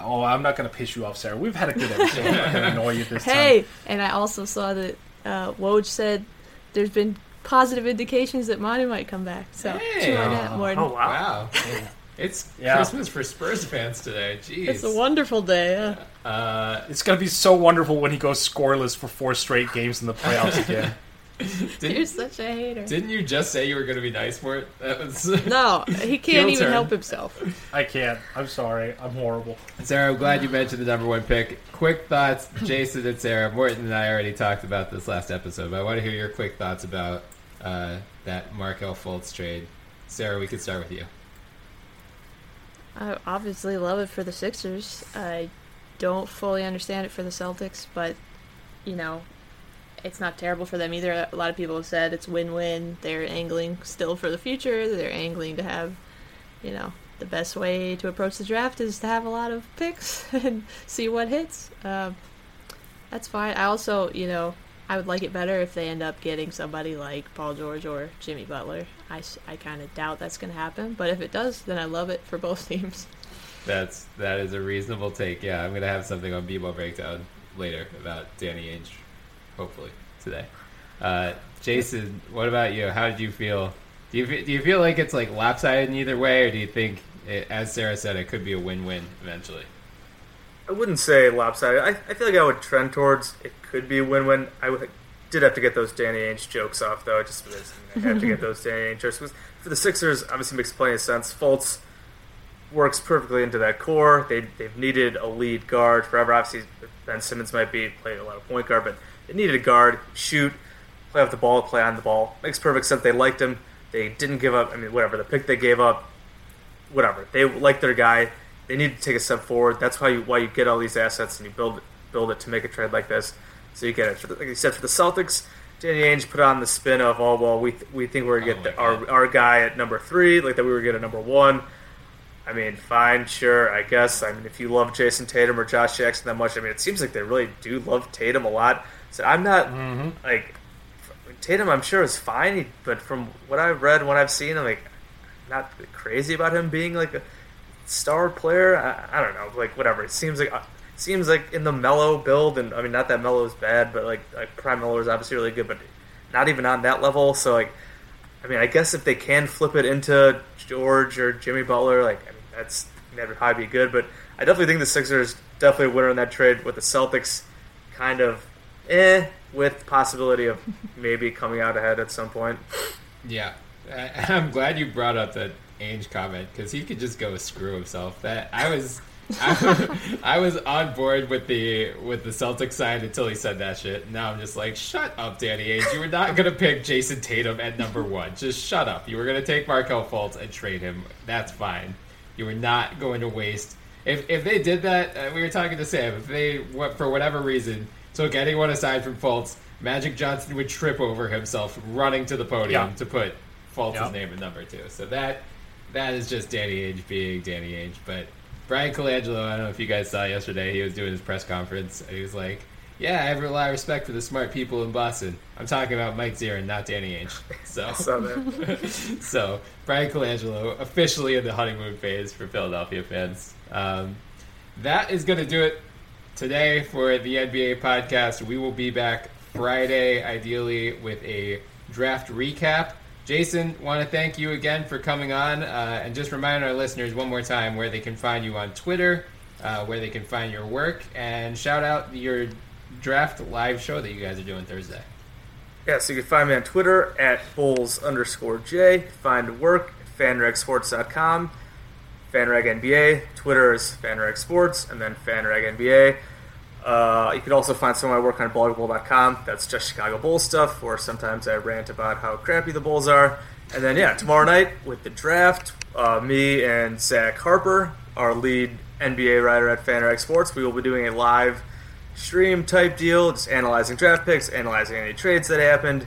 Oh, I'm not gonna piss you off, Sarah. We've had a good episode. I'm not gonna annoy you this time. Hey, and I also saw that uh, Woj said there's been positive indications that Manu might come back. So Hey. chew on that, Morten. Oh wow! Wow. It's Yeah. Christmas for Spurs fans today. Jeez. It's a wonderful day. Yeah. Uh, It's gonna be so wonderful when he goes scoreless for four straight games in the playoffs again. You're didn't, such a hater. didn't you just say you were going to be nice for it? That was No, he can't even turn. help himself. I can't. I'm sorry. I'm horrible. Sarah, I'm glad you mentioned the number one pick. Quick thoughts, Jason and Sarah. Morten and I already talked about this last episode, but I want to hear your quick thoughts about uh, that Markelle Fultz trade. Sarah, we could start with you. I obviously love it for the Sixers. I don't fully understand it for the Celtics, but you know, it's not terrible for them either. A lot of people have said it's win-win. They're angling still for the future. They're angling to have, you know, the best way to approach the draft is to have a lot of picks and see what hits. Um, that's fine. I also, you know, I would like it better if they end up getting somebody like Paul George or Jimmy Butler. I, I kind of doubt that's going to happen, but if it does, then I love it for both teams. That's that is a reasonable take. Yeah, I'm gonna have something on Bebo breakdown later about Danny Ainge, hopefully today. Uh, Jason, what about you? How did you feel? Do you do you feel like it's like lopsided in either way, or do you think, it, as Sarah said, it could be a win-win eventually? I wouldn't say lopsided. I, I feel like I would trend towards it could be a win-win. I would, did have to get those Danny Ainge jokes off though, I just because I have to get those Danny Ainge jokes. For the Sixers, obviously makes plenty of sense. Fultz works perfectly into that core. They they've needed a lead guard forever. Obviously, Ben Simmons might be playing a lot of point guard, but they needed a guard, shoot, play off the ball, play on the ball. Makes perfect sense. They liked him. They didn't give up. I mean, whatever the pick they gave up, whatever. They like their guy. They need to take a step forward. That's why you why you get all these assets and you build build it to make a trade like this. So you get it. For the, like you said, for the Celtics, Danny Ainge put on the spin of, oh well, we th- we think we're gonna get oh, the, our our guy at number three, like that we were getting number one. I mean, fine, sure, I guess. I mean, if you love Jayson Tatum or Josh Jackson that much, I mean, it seems like they really do love Tatum a lot. So I'm not like Tatum. I'm sure is fine, but from what I've read, what I've seen, I'm like not crazy about him being like a star player. I, I don't know, like whatever. It seems like uh, seems like in the Melo build, and I mean, not that Melo is bad, but like like Prime Melo is obviously really good, but not even on that level. So like, I mean, I guess if they can flip it into George or Jimmy Butler, like I mean, that's never probably be good. But I definitely think the Sixers definitely a winner in that trade with the Celtics, kind of eh, with possibility of maybe coming out ahead at some point. Yeah, I- I'm glad you brought up that Ainge comment because he could just go screw himself. That I was I, I was on board with the with the Celtic side until he said that shit. Now I'm just like, shut up, Danny Ainge. You were not gonna pick Jayson Tatum at number one. Just shut up. You were gonna take Markelle Fultz and trade him. That's fine. You were not going to waste. If if they did that, uh, we were talking to Sam. If they for whatever reason took anyone aside from Fultz, Magic Johnson would trip over himself running to the podium Yeah. to put Fultz's Yeah. name at number two. So that that is just Danny Ainge being Danny Ainge. But Bryan Colangelo, I don't know if you guys saw yesterday, he was doing his press conference and he was like, "Yeah, I have a lot of respect for the smart people in Boston. I'm talking about Mike Zarren, not Danny Ainge." So, saw that. so Bryan Colangelo officially in the honeymoon phase for Philadelphia fans. Um, that is going to do it today for the NBA podcast. We will be back Friday, ideally with a draft recap. Jason, want to thank you again for coming on, uh, and just remind our listeners one more time where they can find you on Twitter, uh, where they can find your work, and shout out your draft live show that you guys are doing Thursday. Yeah, so you can find me on Twitter at Bulls underscore J. Find work at fanragsports.com. Fanrag NBA. Twitter is Fanrag Sports, and then Fanrag NBA. Uh, you can also find some of my work on blogabull.com. That's just Chicago Bulls stuff, where sometimes I rant about how crappy the Bulls are. And then, yeah, tomorrow night with the draft, uh, me and Zach Harper, our lead NBA writer at Fanrag Sports, we will be doing a live stream type deal, just analyzing draft picks, analyzing any trades that happened.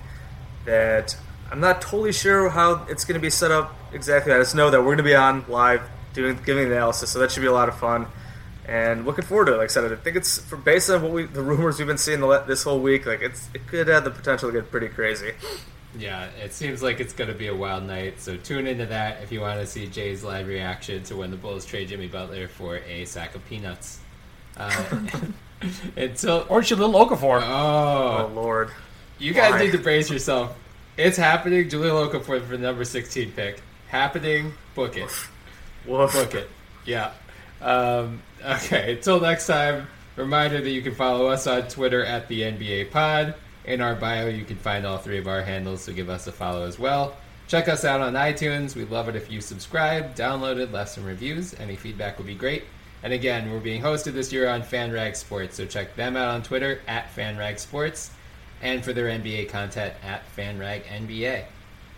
That I'm not totally sure how it's going to be set up exactly. I just know that we're going to be on live doing giving the analysis, so that should be a lot of fun. And looking forward to it. Like I said, I think it's for, based on what we the rumors we've been seeing the, this whole week. Like it's it could have the potential to get pretty crazy. Yeah, it seems like it's going to be a wild night. So tune into that if you want to see Jay's live reaction to when the Bulls trade Jimmy Butler for a sack of peanuts. Uh, until Or Jahlil Okafor. oh, Oh lord, you guys why? need to brace yourself. It's happening. Jahlil Okafor for the number sixteen pick. Happening. Book it. Woof. Book it. Yeah. Um, okay. Until next time, reminder that you can follow us on Twitter at the NBA Pod. In our bio, you can find all three of our handles, so give us a follow as well. Check us out on iTunes. We'd love it if you subscribe, download it, left some reviews. Any feedback would be great. And again, we're being hosted this year on FanRag Sports, so check them out on Twitter at FanRag Sports, and for their NBA content at FanRag NBA.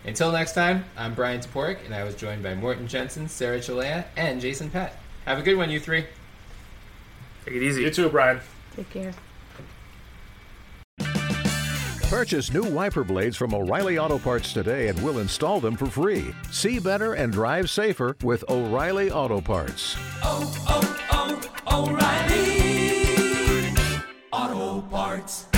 Until next time, I'm Bryan Toporek, and I was joined by Morten Jensen, Sarah Cilea, and Jason Patt. Have a good one, you three. Take it easy. You too, Brian. Take care. Purchase new wiper blades from O'Reilly Auto Parts today and we'll install them for free. See better and drive safer with O'Reilly Auto Parts. Oh, oh, oh, O'Reilly Auto Parts.